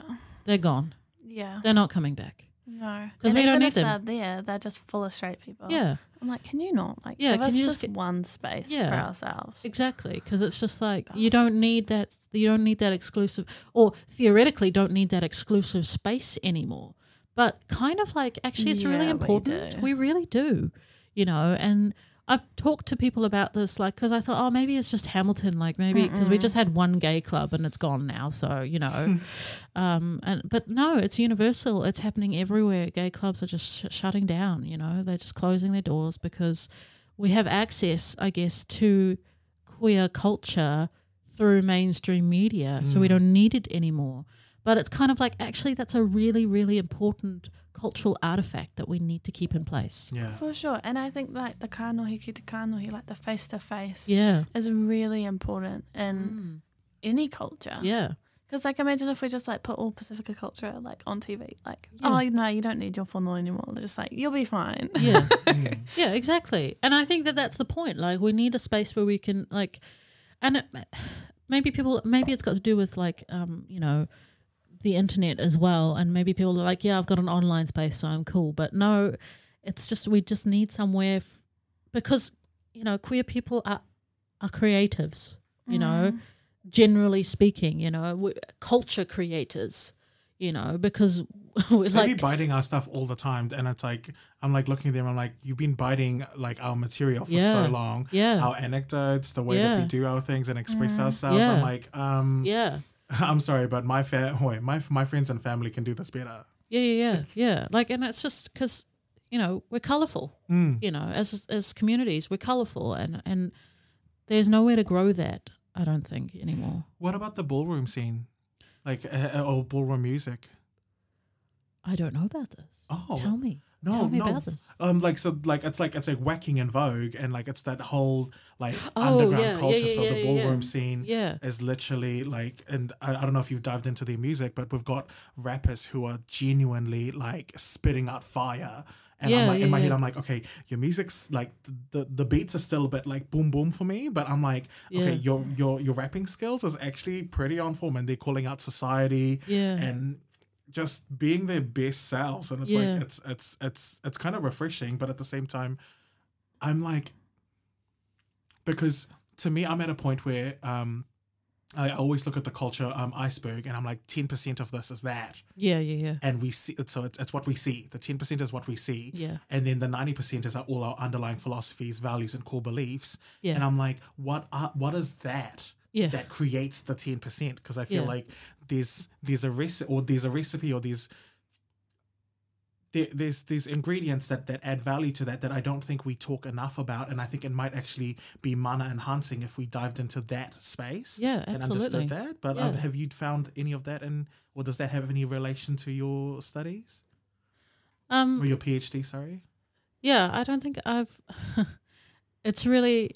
They're gone. Yeah. They're not coming back. No, because we don't need them. They're there. They're just full of straight people. Yeah. I'm like, can you not like Yeah, give can us you just get- one space Yeah. for ourselves? Exactly, because it's just like you don't need that. You don't need that exclusive, or theoretically, don't need that exclusive space anymore. But kind of like, actually, it's really Yeah, we important. do. We, really do, you know. And I've talked to people about this, like, because I thought, oh, maybe it's just Hamilton, like maybe mm, because we mm. just had one gay club and it's gone now, so you know. um, and but no, it's universal. It's happening everywhere. Gay clubs are just sh- shutting down. You know, they're just closing their doors because we have access, I guess, to queer culture through mainstream media, so we mm. don't need it anymore. But it's kind of like actually that's a really, really important cultural artifact that we need to keep in place. Yeah. For sure. And I think like the kanohi ki te kanohi, like the face to face, Yeah. is really important in Mm. any culture. Yeah. Because like imagine if we just like put all Pasifika culture like on TV, like Yeah. oh no, you don't need your funnel anymore. They're just like you'll be fine. Yeah. Mm. yeah, exactly. And I think that that's the point. Like we need a space where we can like and it, maybe people maybe it's got to do with like um, you know, the internet as well and maybe people are like, yeah, I've got an online space so I'm cool, but no, it's just we just need somewhere f- because you know, queer people are are creatives, you know, Mm. generally speaking, you know, we culture creators, you know, because we're They be like biting our stuff all the time, and it's like I'm like looking at them. I'm like, you've been biting like our material for Yeah. so long. yeah. Our anecdotes, the way that we do our things and express Mm. ourselves. Yeah. I'm like, um, yeah. I'm sorry, but my fa- wait, my my friends and family can do this better. Yeah, yeah, yeah, yeah. Like, and it's just because you know we're colorful. Mm. You know, as as communities, we're colorful, and and there's nowhere to grow that. I don't think anymore. What about the ballroom scene, like uh, uh, or ballroom music? I don't know about this. Oh, Tell me. No, Tell me no. about this. Um, like so, like it's like it's like waacking in vogue, and like it's that whole like Oh, underground yeah, culture. yeah, so yeah, the ballroom scene is literally like, and I, I don't know if you've dived into their music, but we've got rappers who are genuinely like spitting out fire. And Yeah, I'm like, in my head. I'm like, okay, your music's like the the beats are still a bit like boom boom for me, but I'm like, okay, your your your rapping skills is actually pretty on form, and they're calling out society yeah, and just being their best selves and it's Yeah. like it's it's it's it's kind of refreshing but at the same time i'm like because to me i'm at a point where um I always look at the culture um, iceberg, and I'm like, ten percent of this is that, Yeah, yeah, yeah. and we see. So it's, it's what we see. The ten percent is what we see, Yeah. and then the ninety percent is all our underlying philosophies, values, and core beliefs. Yeah. And I'm like, what are what is that? Yeah. That creates the ten percent because I feel Yeah. like there's there's a recipe or there's a recipe or there's there, there's there's ingredients that that add value to that that I don't think we talk enough about, and I think it might actually be mana enhancing if we dived into that space. Yeah, absolutely. And understood that, but um, have you found any of that, and or does that have any relation to your studies Um, or your PhD? Sorry. Yeah, I don't think I've. it's really,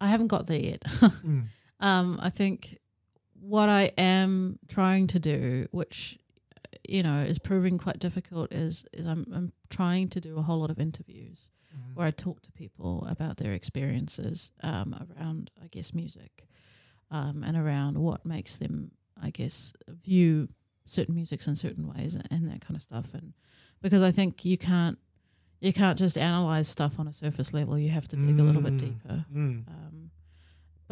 I haven't got there yet. Mm. Um, I think what I am trying to do, which you know is proving quite difficult, is is I'm I'm trying to do a whole lot of interviews Mm. where I talk to people about their experiences um, around, I guess, music, um, and around what makes them, I guess, view certain musics in certain ways and, and that kind of stuff. And because I think you can't, you can't just analyze stuff on a surface level. You have to dig a little bit Mm. deeper. Mm. Um,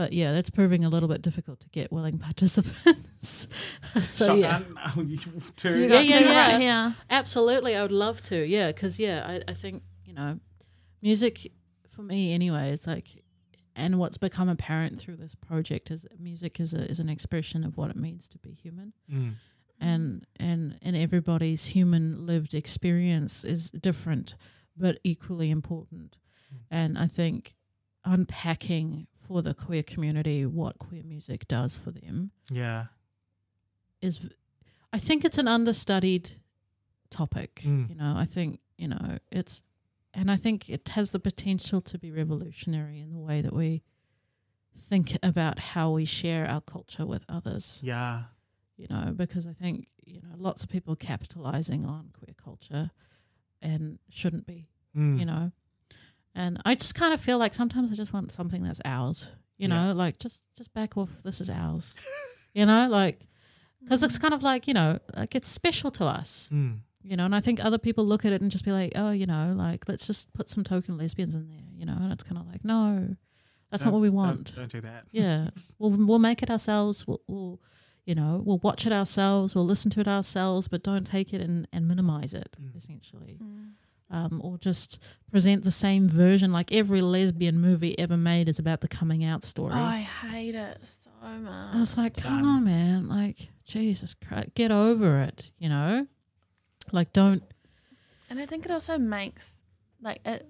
but yeah, that's proving a little bit difficult to get willing participants. so yeah, Shotgun, two. You Yeah, got yeah, two yeah. right. Absolutely, I would love to. Yeah, because yeah, I, I think you know, music for me anyway. It's like, and what's become apparent through this project is that music is a, is an expression of what it means to be human, Mm. and and and everybody's human lived experience is different, but equally important. Mm. And I think unpacking for the queer community what queer music does for them Yeah. is I think it's an understudied topic. Mm. You know, I think, you know, it's and I think it has the potential to be revolutionary in the way that we think about how we share our culture with others. Yeah. You know, because I think, you know, lots of people capitalizing on queer culture and shouldn't be, Mm. you know. And I just kind of feel like sometimes I just want something that's ours. You Yeah. know, like just just back off. This is ours. you know, like because it's kind of like you know, like it's special to us. Mm. You know, and I think other people look at it and just be like, oh, you know, like let's just put some token lesbians in there. You know, and it's kind of like, no, that's not Don't- what we don't- want. Don't, do that. Yeah, we'll we'll make it ourselves. We'll, we'll you know we'll watch it ourselves. We'll listen to it ourselves, but don't take it and and minimize it Mm. essentially Mm. Um, or just present the same version. Like every lesbian movie ever made is about the coming out story. I hate it so much. and it's like, come on, man! Like Jesus Christ, get over it. You know, like don't. And I think it also makes like it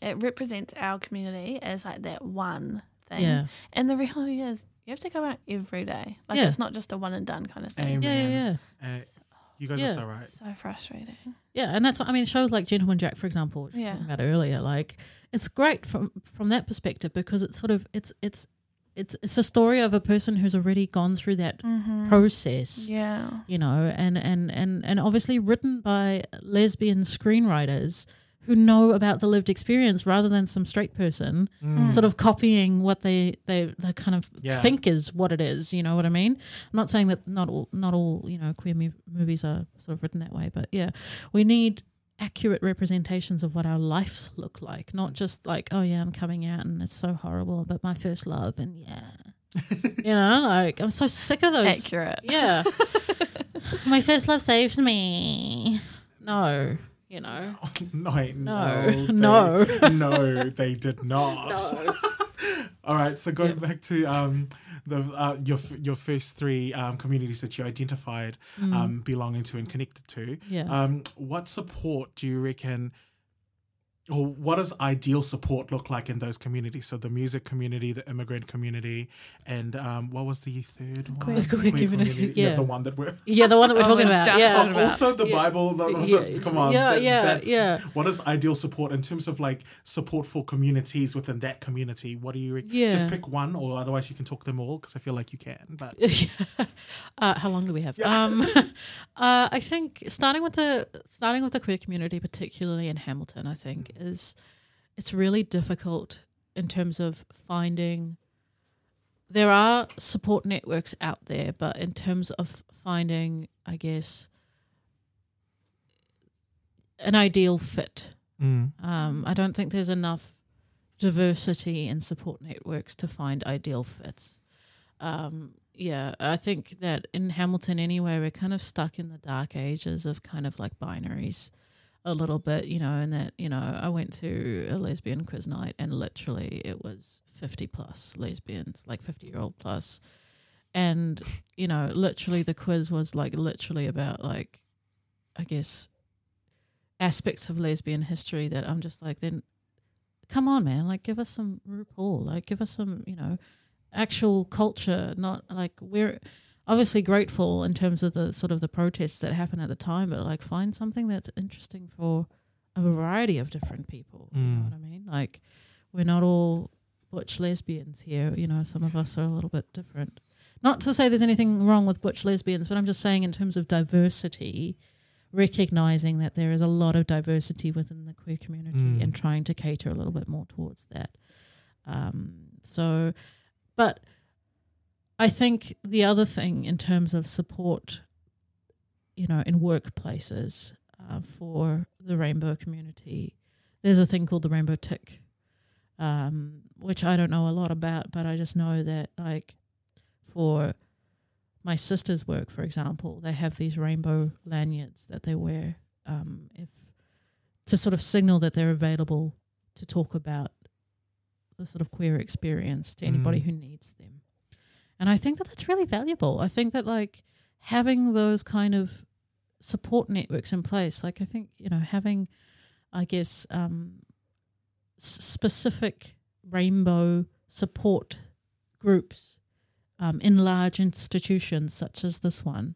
it represents our community as like that one thing. Yeah, And the reality is you have to go out every day. Like Yeah. it's not just a one and done kind of thing. Amen. yeah, yeah, yeah. You guys Yeah. are so right. So frustrating. Yeah, and that's what I mean. Shows like Gentleman Jack, for example, which we were Yeah. talking about earlier, like it's great from from that perspective because it's sort of it's it's it's it's a story of a person who's already gone through that Mm-hmm. process. Yeah. you know, and and and and obviously written by lesbian screenwriters who know about the lived experience rather than some straight person Mm. sort of copying what they they they kind of Yeah. think is what it is. You know what I mean? I'm not saying that not all not all you know queer mov- movies are sort of written that way, but yeah, we need accurate representations of what our lives look like, not just like oh yeah, I'm coming out and it's so horrible, but my first love and yeah. you know, like I'm so sick of those Accurate. yeah. My first love saved me. No, you know. no, No. no, No. they- no, they did not. All right, so going Yeah. back to um, the uh, your your first three um, communities that you identified Mm. um, belonging to and connected to, yeah. um, what support do you reckon, or what does ideal support look like in those communities? So the music community, the immigrant community, and um, what was the third one? Queer- queer community, yeah. the one that we're yeah, the one that we're Oh, talking about. just Yeah. talking about. also the Yeah. Bible. no, no, so- Yeah, come on, yeah, that- yeah, that's- yeah. What is ideal support in terms of like support for communities within that community? What do you re- Yeah. just pick one, or otherwise you can talk them all because I feel like you can. But uh, how long do we have? Yeah. Um, uh, I think starting with the starting with the queer community, particularly in Hamilton, I think is it's really difficult in terms of finding. There are support networks out there, but in terms of finding, I guess, an ideal fit, Mm. um, I don't think there's enough diversity in support networks to find ideal fits. Um, yeah, I think that in Hamilton anyway, we're kind of stuck in the dark ages of kind of like binaries a little bit, you know, and that, you know, I went to a lesbian quiz night and literally it was 50 plus lesbians, like 50 year old plus. And, you know, literally the quiz was like literally about like, I guess, aspects of lesbian history that I'm just like, then come on, man, like give us some RuPaul, like give us some, you know, actual culture, not like we're obviously grateful in terms of the sort of the protests that happened at the time, but like find something that's interesting for a variety of different people. You know Mm. what I mean? Like we're not all butch lesbians here. You know, some of us are a little bit different. Not to say there's anything wrong with butch lesbians, but I'm just saying in terms of diversity, recognizing that there is a lot of diversity within the queer community Mm. and trying to cater a little bit more towards that. Um, so, but I think the other thing in terms of support, you know, in workplaces uh, for the rainbow community, there's a thing called the rainbow tick, um, which I don't know a lot about, but I just know that like for my sister's work, for example, they have these rainbow lanyards that they wear um, if to sort of signal that they're available to talk about the sort of queer experience to anybody Mm. who needs them. And I think that that's really valuable. I think that like having those kind of support networks in place, like I think you know having, I guess, um, s- specific rainbow support groups um, in large institutions such as this one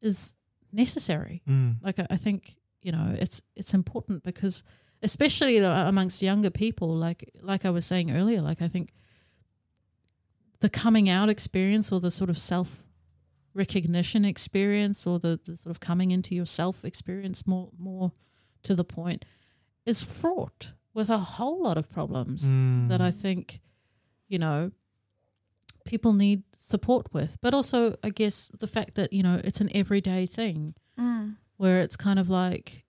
is necessary. Mm. Like I, I think you know it's it's important because especially uh, amongst younger people, like like I was saying earlier, like I think the coming out experience or the sort of self recognition experience or the, the sort of coming into yourself experience more more to the point is fraught with a whole lot of problems Mm. that I think, you know, people need support with. But also, I guess, the fact that, you know, it's an everyday thing Mm. where it's kind of like,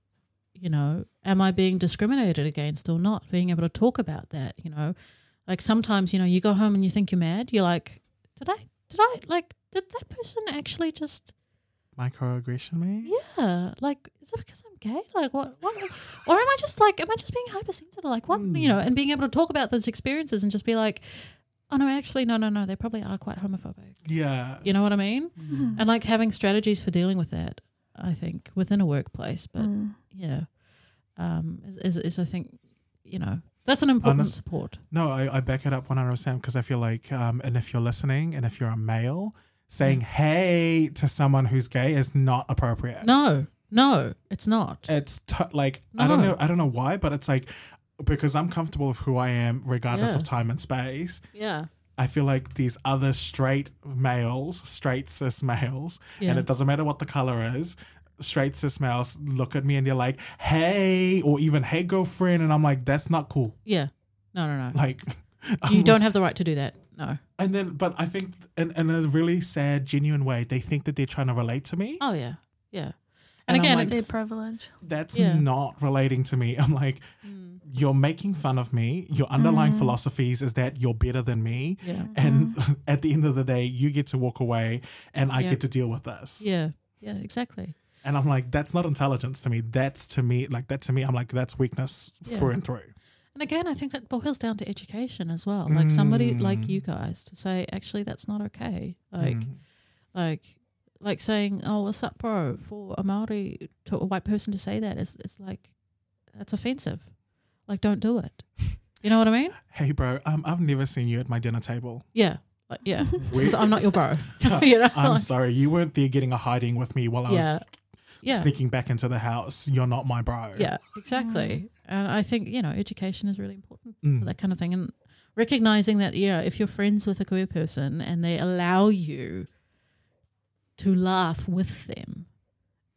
you know, am I being discriminated against or not? Being able to talk about that, you know, like sometimes, you know, you go home and you think you're mad. You're like, did I, did I, like, did that person actually just, Microaggression, me? yeah, like, is it because I'm gay? Like, what, what, or am I just like, am I just being hypersensitive? Like, what, Mm. you know, and being able to talk about those experiences and just be like, oh no, actually, no, no, no, they probably are quite homophobic. Yeah. You know what I mean? Mm. And like having strategies for dealing with that, I think, within a workplace. But Mm. yeah, um, is, is, is I think, you know, that's an important Honest- support. No, I, I back it up 100% because I feel like, um, and if you're listening and if you're a male, saying hey to someone who's gay is not appropriate. No, no, it's not. It's t- like, I don't know, I don't know why, but it's like, because I'm comfortable with who I am, regardless Yeah. of time and space. Yeah. I feel like these other straight males, straight cis males, Yeah. and it doesn't matter what the color is, straight cis males look at me and they're like, hey, or even hey, girlfriend. And I'm like, that's not cool. yeah. No, no, no. Like, you don't have the right to do that. No. And then, but I think in, in a really sad, genuine way, they think that they're trying to relate to me. Oh, yeah. Yeah. And And, again, like- Their it's, privilege. That's Yeah. not relating to me. I'm like, Mm, you're making fun of me. Your underlying Mm. philosophies is that you're better than me. yeah. And at the end of the day, you get to walk away and I Yeah. get to deal with this. Yeah. Yeah, exactly. And I'm like, that's not intelligence to me. That's to me, like, that to me, I'm like, that's weakness Yeah. through and through. And again, I think that boils down to education as well. Like somebody like Mm. you guys to say, actually, that's not okay. Like, Mm. like, like saying, "Oh, what's up, bro?" For a Maori to a white person to say that is, it's like, that's offensive. Like, don't do it. You know what I mean? Hey, bro, um, I've never seen you at my dinner table. Yeah, like, yeah. I'm not your bro. you know? I'm sorry, you weren't there getting a hiding with me while I yeah, was yeah, sneaking back into the house. You're not my bro. yeah. Exactly. And I think you know, education is really important. Mm. for that kind of thing and recognizing that yeah if you're friends with a queer person and they allow you to laugh with them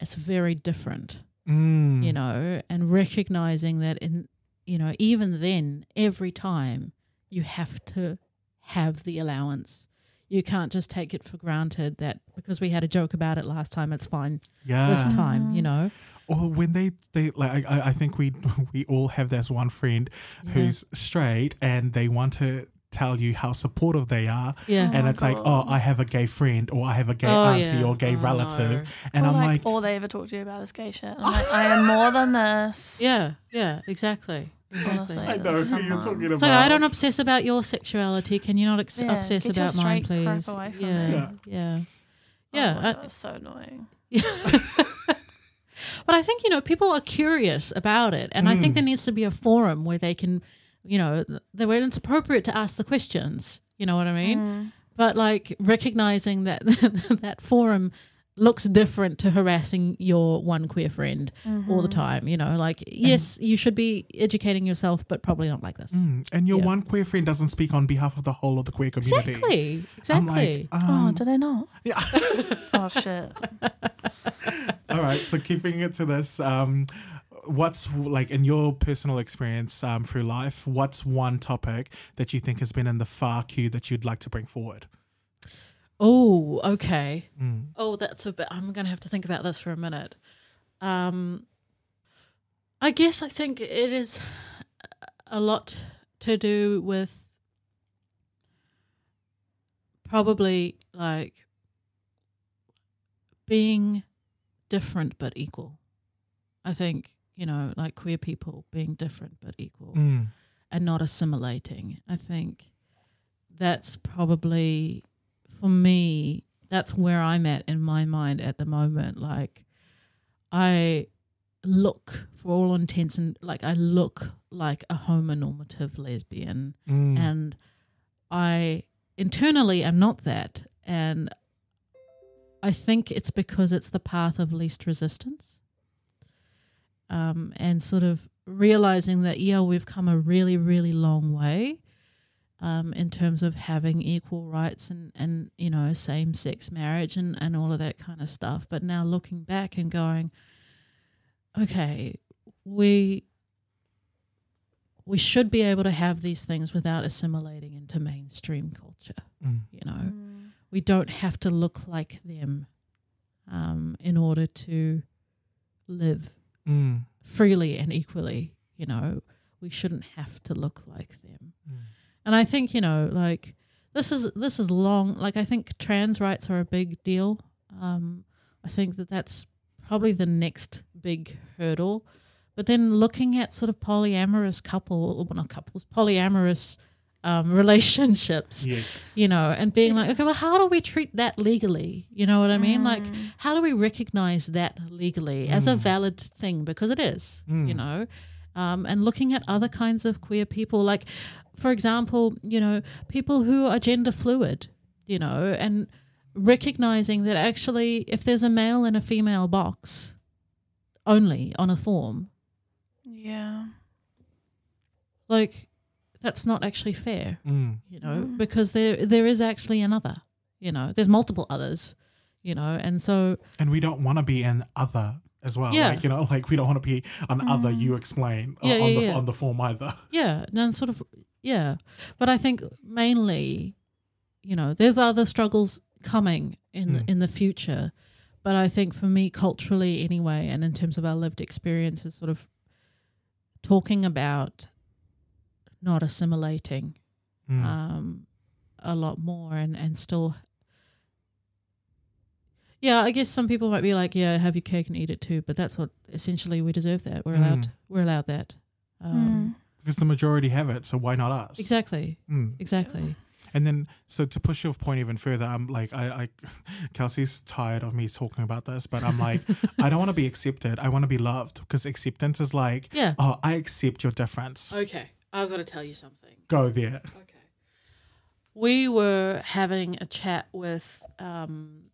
it's very different Mm. you know and recognizing that in you know even then every time you have to have the allowance you can't just take it for granted that because we had a joke about it last time it's fine Yeah. this time you know or when they they like I, I think we we all have that one friend who's straight and they want to tell you how supportive they are Yeah. and Oh, it's like oh I have a gay friend or I have a gay Oh, auntie yeah. or gay Oh, relative and Or I'm like, like all they ever talk to you about is gay shit. I'm like, I am more than this. Yeah, yeah, exactly. Exactly. Honestly. I know who you're talking about It's like I don't obsess about your sexuality. Can you not ex- Yeah, obsess get your about mine, please? away from yeah, me. Yeah. yeah, Oh yeah. my I- God, so annoying. but I think you know people are curious about it, and I think Mm. there needs to be a forum where they can, you know, th- where it's appropriate to ask the questions. You know what I mean? Mm. But like recognizing that that forum looks different to harassing your one queer friend all the Mm-hmm. time. You know, like yes, you should be educating yourself, but probably not like this. Mm, and your Yeah. one queer friend doesn't speak on behalf of the whole of the queer community Exactly, I'm exactly. like, Oh, um, do they not? yeah. Oh shit. All right, so keeping it to this, um, what's like in your personal experience um, through life? What's one topic that you think has been in the far queue that you'd like to bring forward? Oh, okay. Mm. Oh, that's a bit. I'm going to have to think about this for a minute. Um, I guess I think it is a lot to do with probably like being different but equal. I think, you know, like queer people being different but equal Mm. and not assimilating. I think that's probably for me, that's where I'm at in my mind at the moment. Like, I look, for all intents and like, I look like a homonormative lesbian, Mm. and I internally am not that. And I think it's because it's the path of least resistance. Um, and sort of realizing that, yeah, we've come a really, really long way um, in terms of having equal rights and, and you know, same sex marriage and, and all of that kind of stuff. But now looking back and going, okay, we we should be able to have these things without assimilating into mainstream culture. Mm. You know, Mm. we don't have to look like them um, in order to live Mm. freely and equally. You know, we shouldn't have to look like them. And I think you know, like this is this is long. Like I think trans rights are a big deal. Um, I think that that's probably the next big hurdle. But then looking at sort of polyamorous couple, well, not couples, polyamorous um, relationships, Yes. you know, and being like, okay, well, how do we treat that legally? You know what I mean? Like, Mm. how do we recognize that legally as a Mm. valid thing? Because it is, you Mm. know, um, and looking at other kinds of queer people, like, for example, you know, people who are gender fluid, you know, and recognizing that actually, if there's a male and a female box only on a form, Yeah. like, that's not actually fair. Mm. you know, Mm. because there there is actually another, you know, there's multiple others, you know, and so And we don't want to be an other as well. Yeah. Like, you know, like we don't want to be an other Mm. you explain Yeah, on yeah, the yeah. on the form either. yeah, and sort of yeah, but I think mainly, you know, there's other struggles coming in Mm. in the future, but I think for me culturally anyway, and in terms of our lived experiences, sort of talking about not assimilating Mm. um, a lot more and, and still yeah i guess some people might be like yeah have your cake and eat it too but that's what essentially we deserve that we're allowed Mm. we're allowed that um, because the majority have it, so why not us? exactly Mm. exactly And then, so to push your point even further, I'm like, I, I, Kelsey's tired of me talking about this, but I'm like, I don't want to be accepted. I want to be loved because acceptance is like, yeah oh, I accept your difference. okay i've got to tell you something Go there. Okay. We were having a chat with um,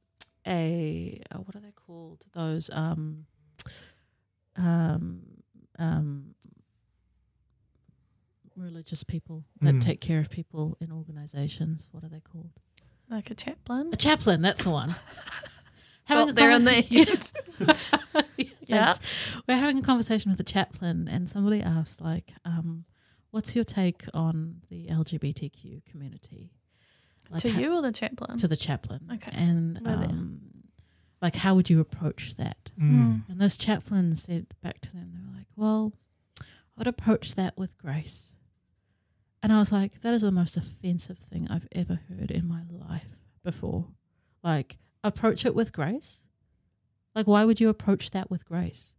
a uh, what are they called? Those um, um, um, religious people that Mm. take care of people in organizations. What are they called? Like a chaplain. A chaplain. That's the one. Got there in the Yes. Yeah. Thanks. We're having a conversation with a chaplain, and somebody asked, like, um, "What's your take on the LGBTQ community?" Like, to ha- you or the chaplain? to the chaplain. Okay. And um, Like, how would you approach that? Mm. And this chaplain said back to them, they were like, well, I would approach that with grace. And I was like, that is the most offensive thing I've ever heard in my life before. Like, approach it with grace? Like, why would you approach that with grace?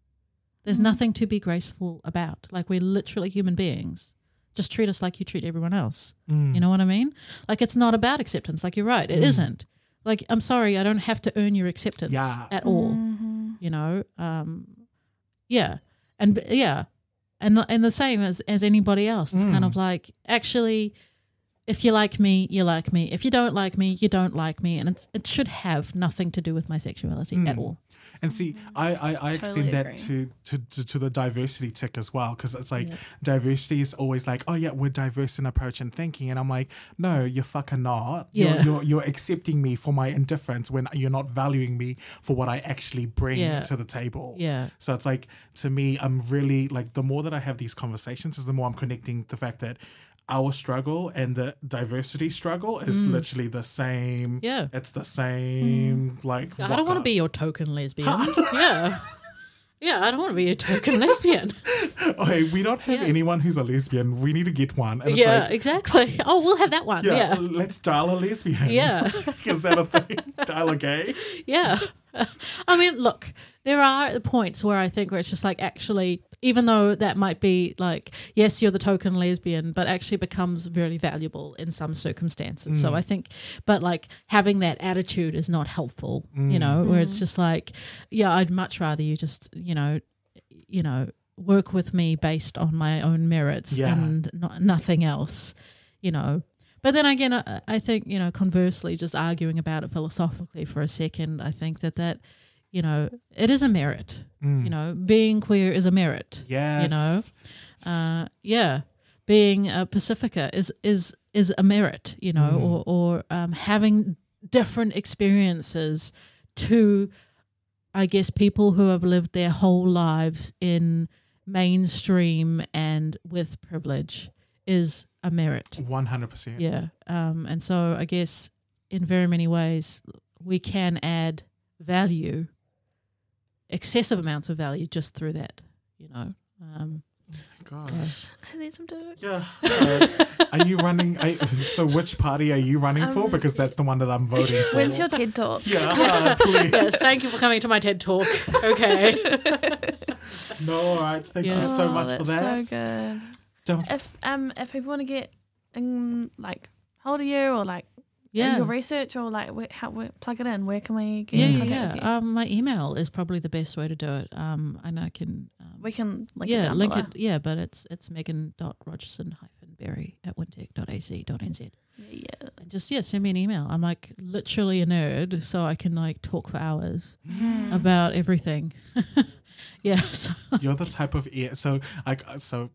There's Mm. nothing to be graceful about. Like, we're literally human beings. Just treat us like you treat everyone else. Mm. You know what I mean? Like, it's not about acceptance. Like, you're right. It Mm. not Like, I'm sorry, I don't have to earn your acceptance Yeah. at all Mhm. you know um yeah and yeah and and the same as as anybody else it's kind Mm. of like actually if you like me you like me if you don't like me you don't like me and it's, it should have nothing to do with my sexuality at Mm. all And see, I, I, I Totally extend that to, to, to, to the diversity tick as well because it's like Yeah. diversity is always like, oh yeah, we're diverse in approach and thinking, and I'm like, no, you're fucking not. Yeah. You're, you're you're accepting me for my indifference when you're not valuing me for what I actually bring Yeah. to the table. yeah So it's like to me, I'm really like the more that I have these conversations, is the more I'm connecting the fact that our struggle and the diversity struggle is Mm. literally the same. yeah It's the same. Like i don't want to be your token lesbian yeah yeah i don't want to be a token lesbian Okay, we don't have Yeah. anyone who's a lesbian. We need to get one. And it's yeah like, exactly oh we'll have that one yeah, yeah let's dial a lesbian. Yeah. is that a thing? dial a gay? Yeah. I mean, look, there are points where I think where it's just like actually, even though that might be like, yes, you're the token lesbian, but actually becomes very valuable in some circumstances. So mm. I think, but like having that attitude is not helpful, you mm. know, where it's mm. just like, yeah, I'd much rather you just, you know, you know, work with me based on my own merits Yeah. and not, nothing else, you know. But then again, I, I think you know, conversely, just arguing about it philosophically for a second, I think that that, you know, it is a merit. Mm. You know, being queer is a merit. Yes. You know, Uh, yeah, being a Pasifika is is is a merit. You know, Mm. or or um, having different experiences to, I guess, people who have lived their whole lives in mainstream and with privilege is a merit. One hundred percent. Yeah. Um, and so I guess in very many ways we can add value, excessive amounts of value just through that, you know. Um, God. I need some dirt. Yeah. Uh, are you running? Are, so, which party are you running for? Um, Because that's the one that I'm voting for. When's your TED talk? yeah, please. yes, thank you for coming to my TED talk. Okay. No, all right. Thank you Yeah. so Oh, much for that's that. So good. Don't If um if people want to get in like hold of you or like yeah. your research or like where, how where, plug it in, where can we get Yeah, in yeah, contact with you? yeah. Um, my email is probably the best way to do it. Um, and I can, um, we can link it yeah, down link below. it. Yeah, but it's it's Megan dot Rogerson hyphen Berry at wintec.ac.nz. Yeah, yeah. And just yeah, send me an email. I'm like literally a nerd, so I can like talk for hours Mm. about everything. yeah, so, you're the type of ear. So like uh, so.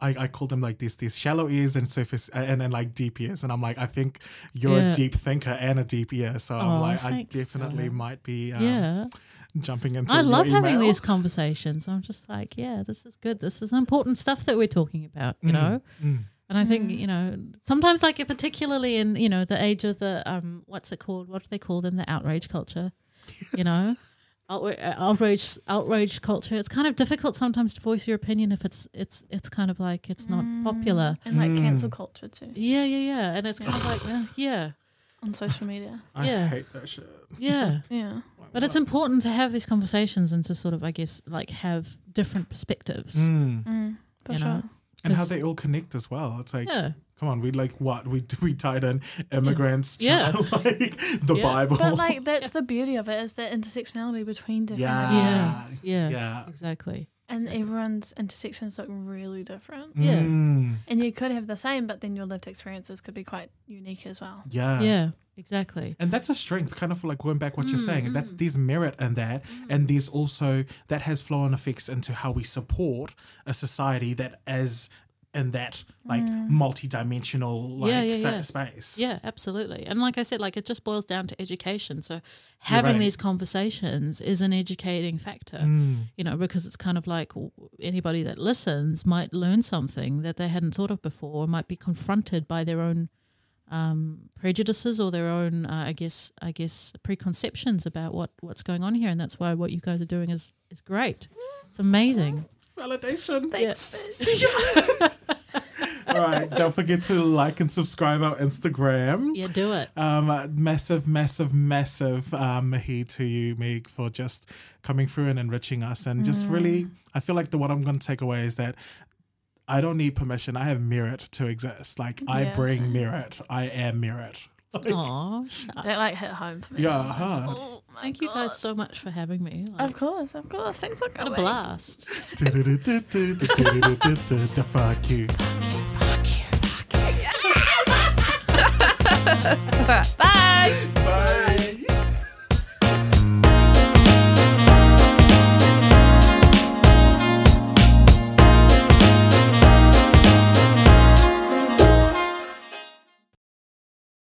I, I call them like these these shallow ears and surface uh, and then like deep ears and I'm like I think you're Yeah. a deep thinker and a deep ear so I'm Oh, like I definitely might be um, yeah. jumping into I your love having these conversations. I'm just like, yeah, this is good. This is important stuff that we're talking about, you Mm, know. mm. And I think Mm. you know sometimes like particularly in you know the age of the um what's it called? What do they call them? The outrage culture, you know. Outra- uh, Outrage, outrage culture. It's kind of difficult sometimes to voice your opinion if it's it's it's kind of like it's not Mm. popular. And like cancel Mm. culture too Yeah, yeah, yeah. And it's kind of like, uh, yeah, on social media. I Yeah. hate that shit yeah. Yeah. But it's important to have these conversations and to sort of, I guess, like have different perspectives. Mm. Mm, for You sure. know? and how they all connect as well it's like Yeah. Come on we like what we we tied in immigrants Yeah. child, like the Yeah. Bible But like that's the beauty of it is the intersectionality between different Yeah. religions. Yeah. Yeah. yeah Exactly. and Exactly. everyone's intersections look really different. Yeah. Mm. And you could have the same, but then your lived experiences could be quite unique as well. yeah yeah. Exactly. And that's a strength, kind of like going back what you're Mm, saying. That's mm. there's merit in that, and there's also that has flow on effects into how we support a society that is in that like multi-dimensional like Yeah, yeah, yeah. space. Yeah, absolutely. And like I said, like it just boils down to education. So having right. these conversations is an educating factor. Mm. You know, because it's kind of like anybody that listens might learn something that they hadn't thought of before, or might be confronted by their own um, prejudices or their own, uh, I guess, I guess preconceptions about what what's going on here, and that's why what you guys are doing is is great. It's amazing. Validation. Thanks. All right. Don't forget to like and subscribe our Instagram. Yeah, do it. Um, massive, massive, massive um, mahi to you, Meg, for just coming through and enriching us. And just really, I feel like the what I'm going to take away is that I don't need permission. I have merit to exist. Like, I bring same. merit. I am merit. Like, Aw, That like hit home for me. yeah, I like, hard. oh my thank you God. guys so much for having me. Like, Of course, of course. Thanks for what a coming. blast. The fuck you. Bye. Bye.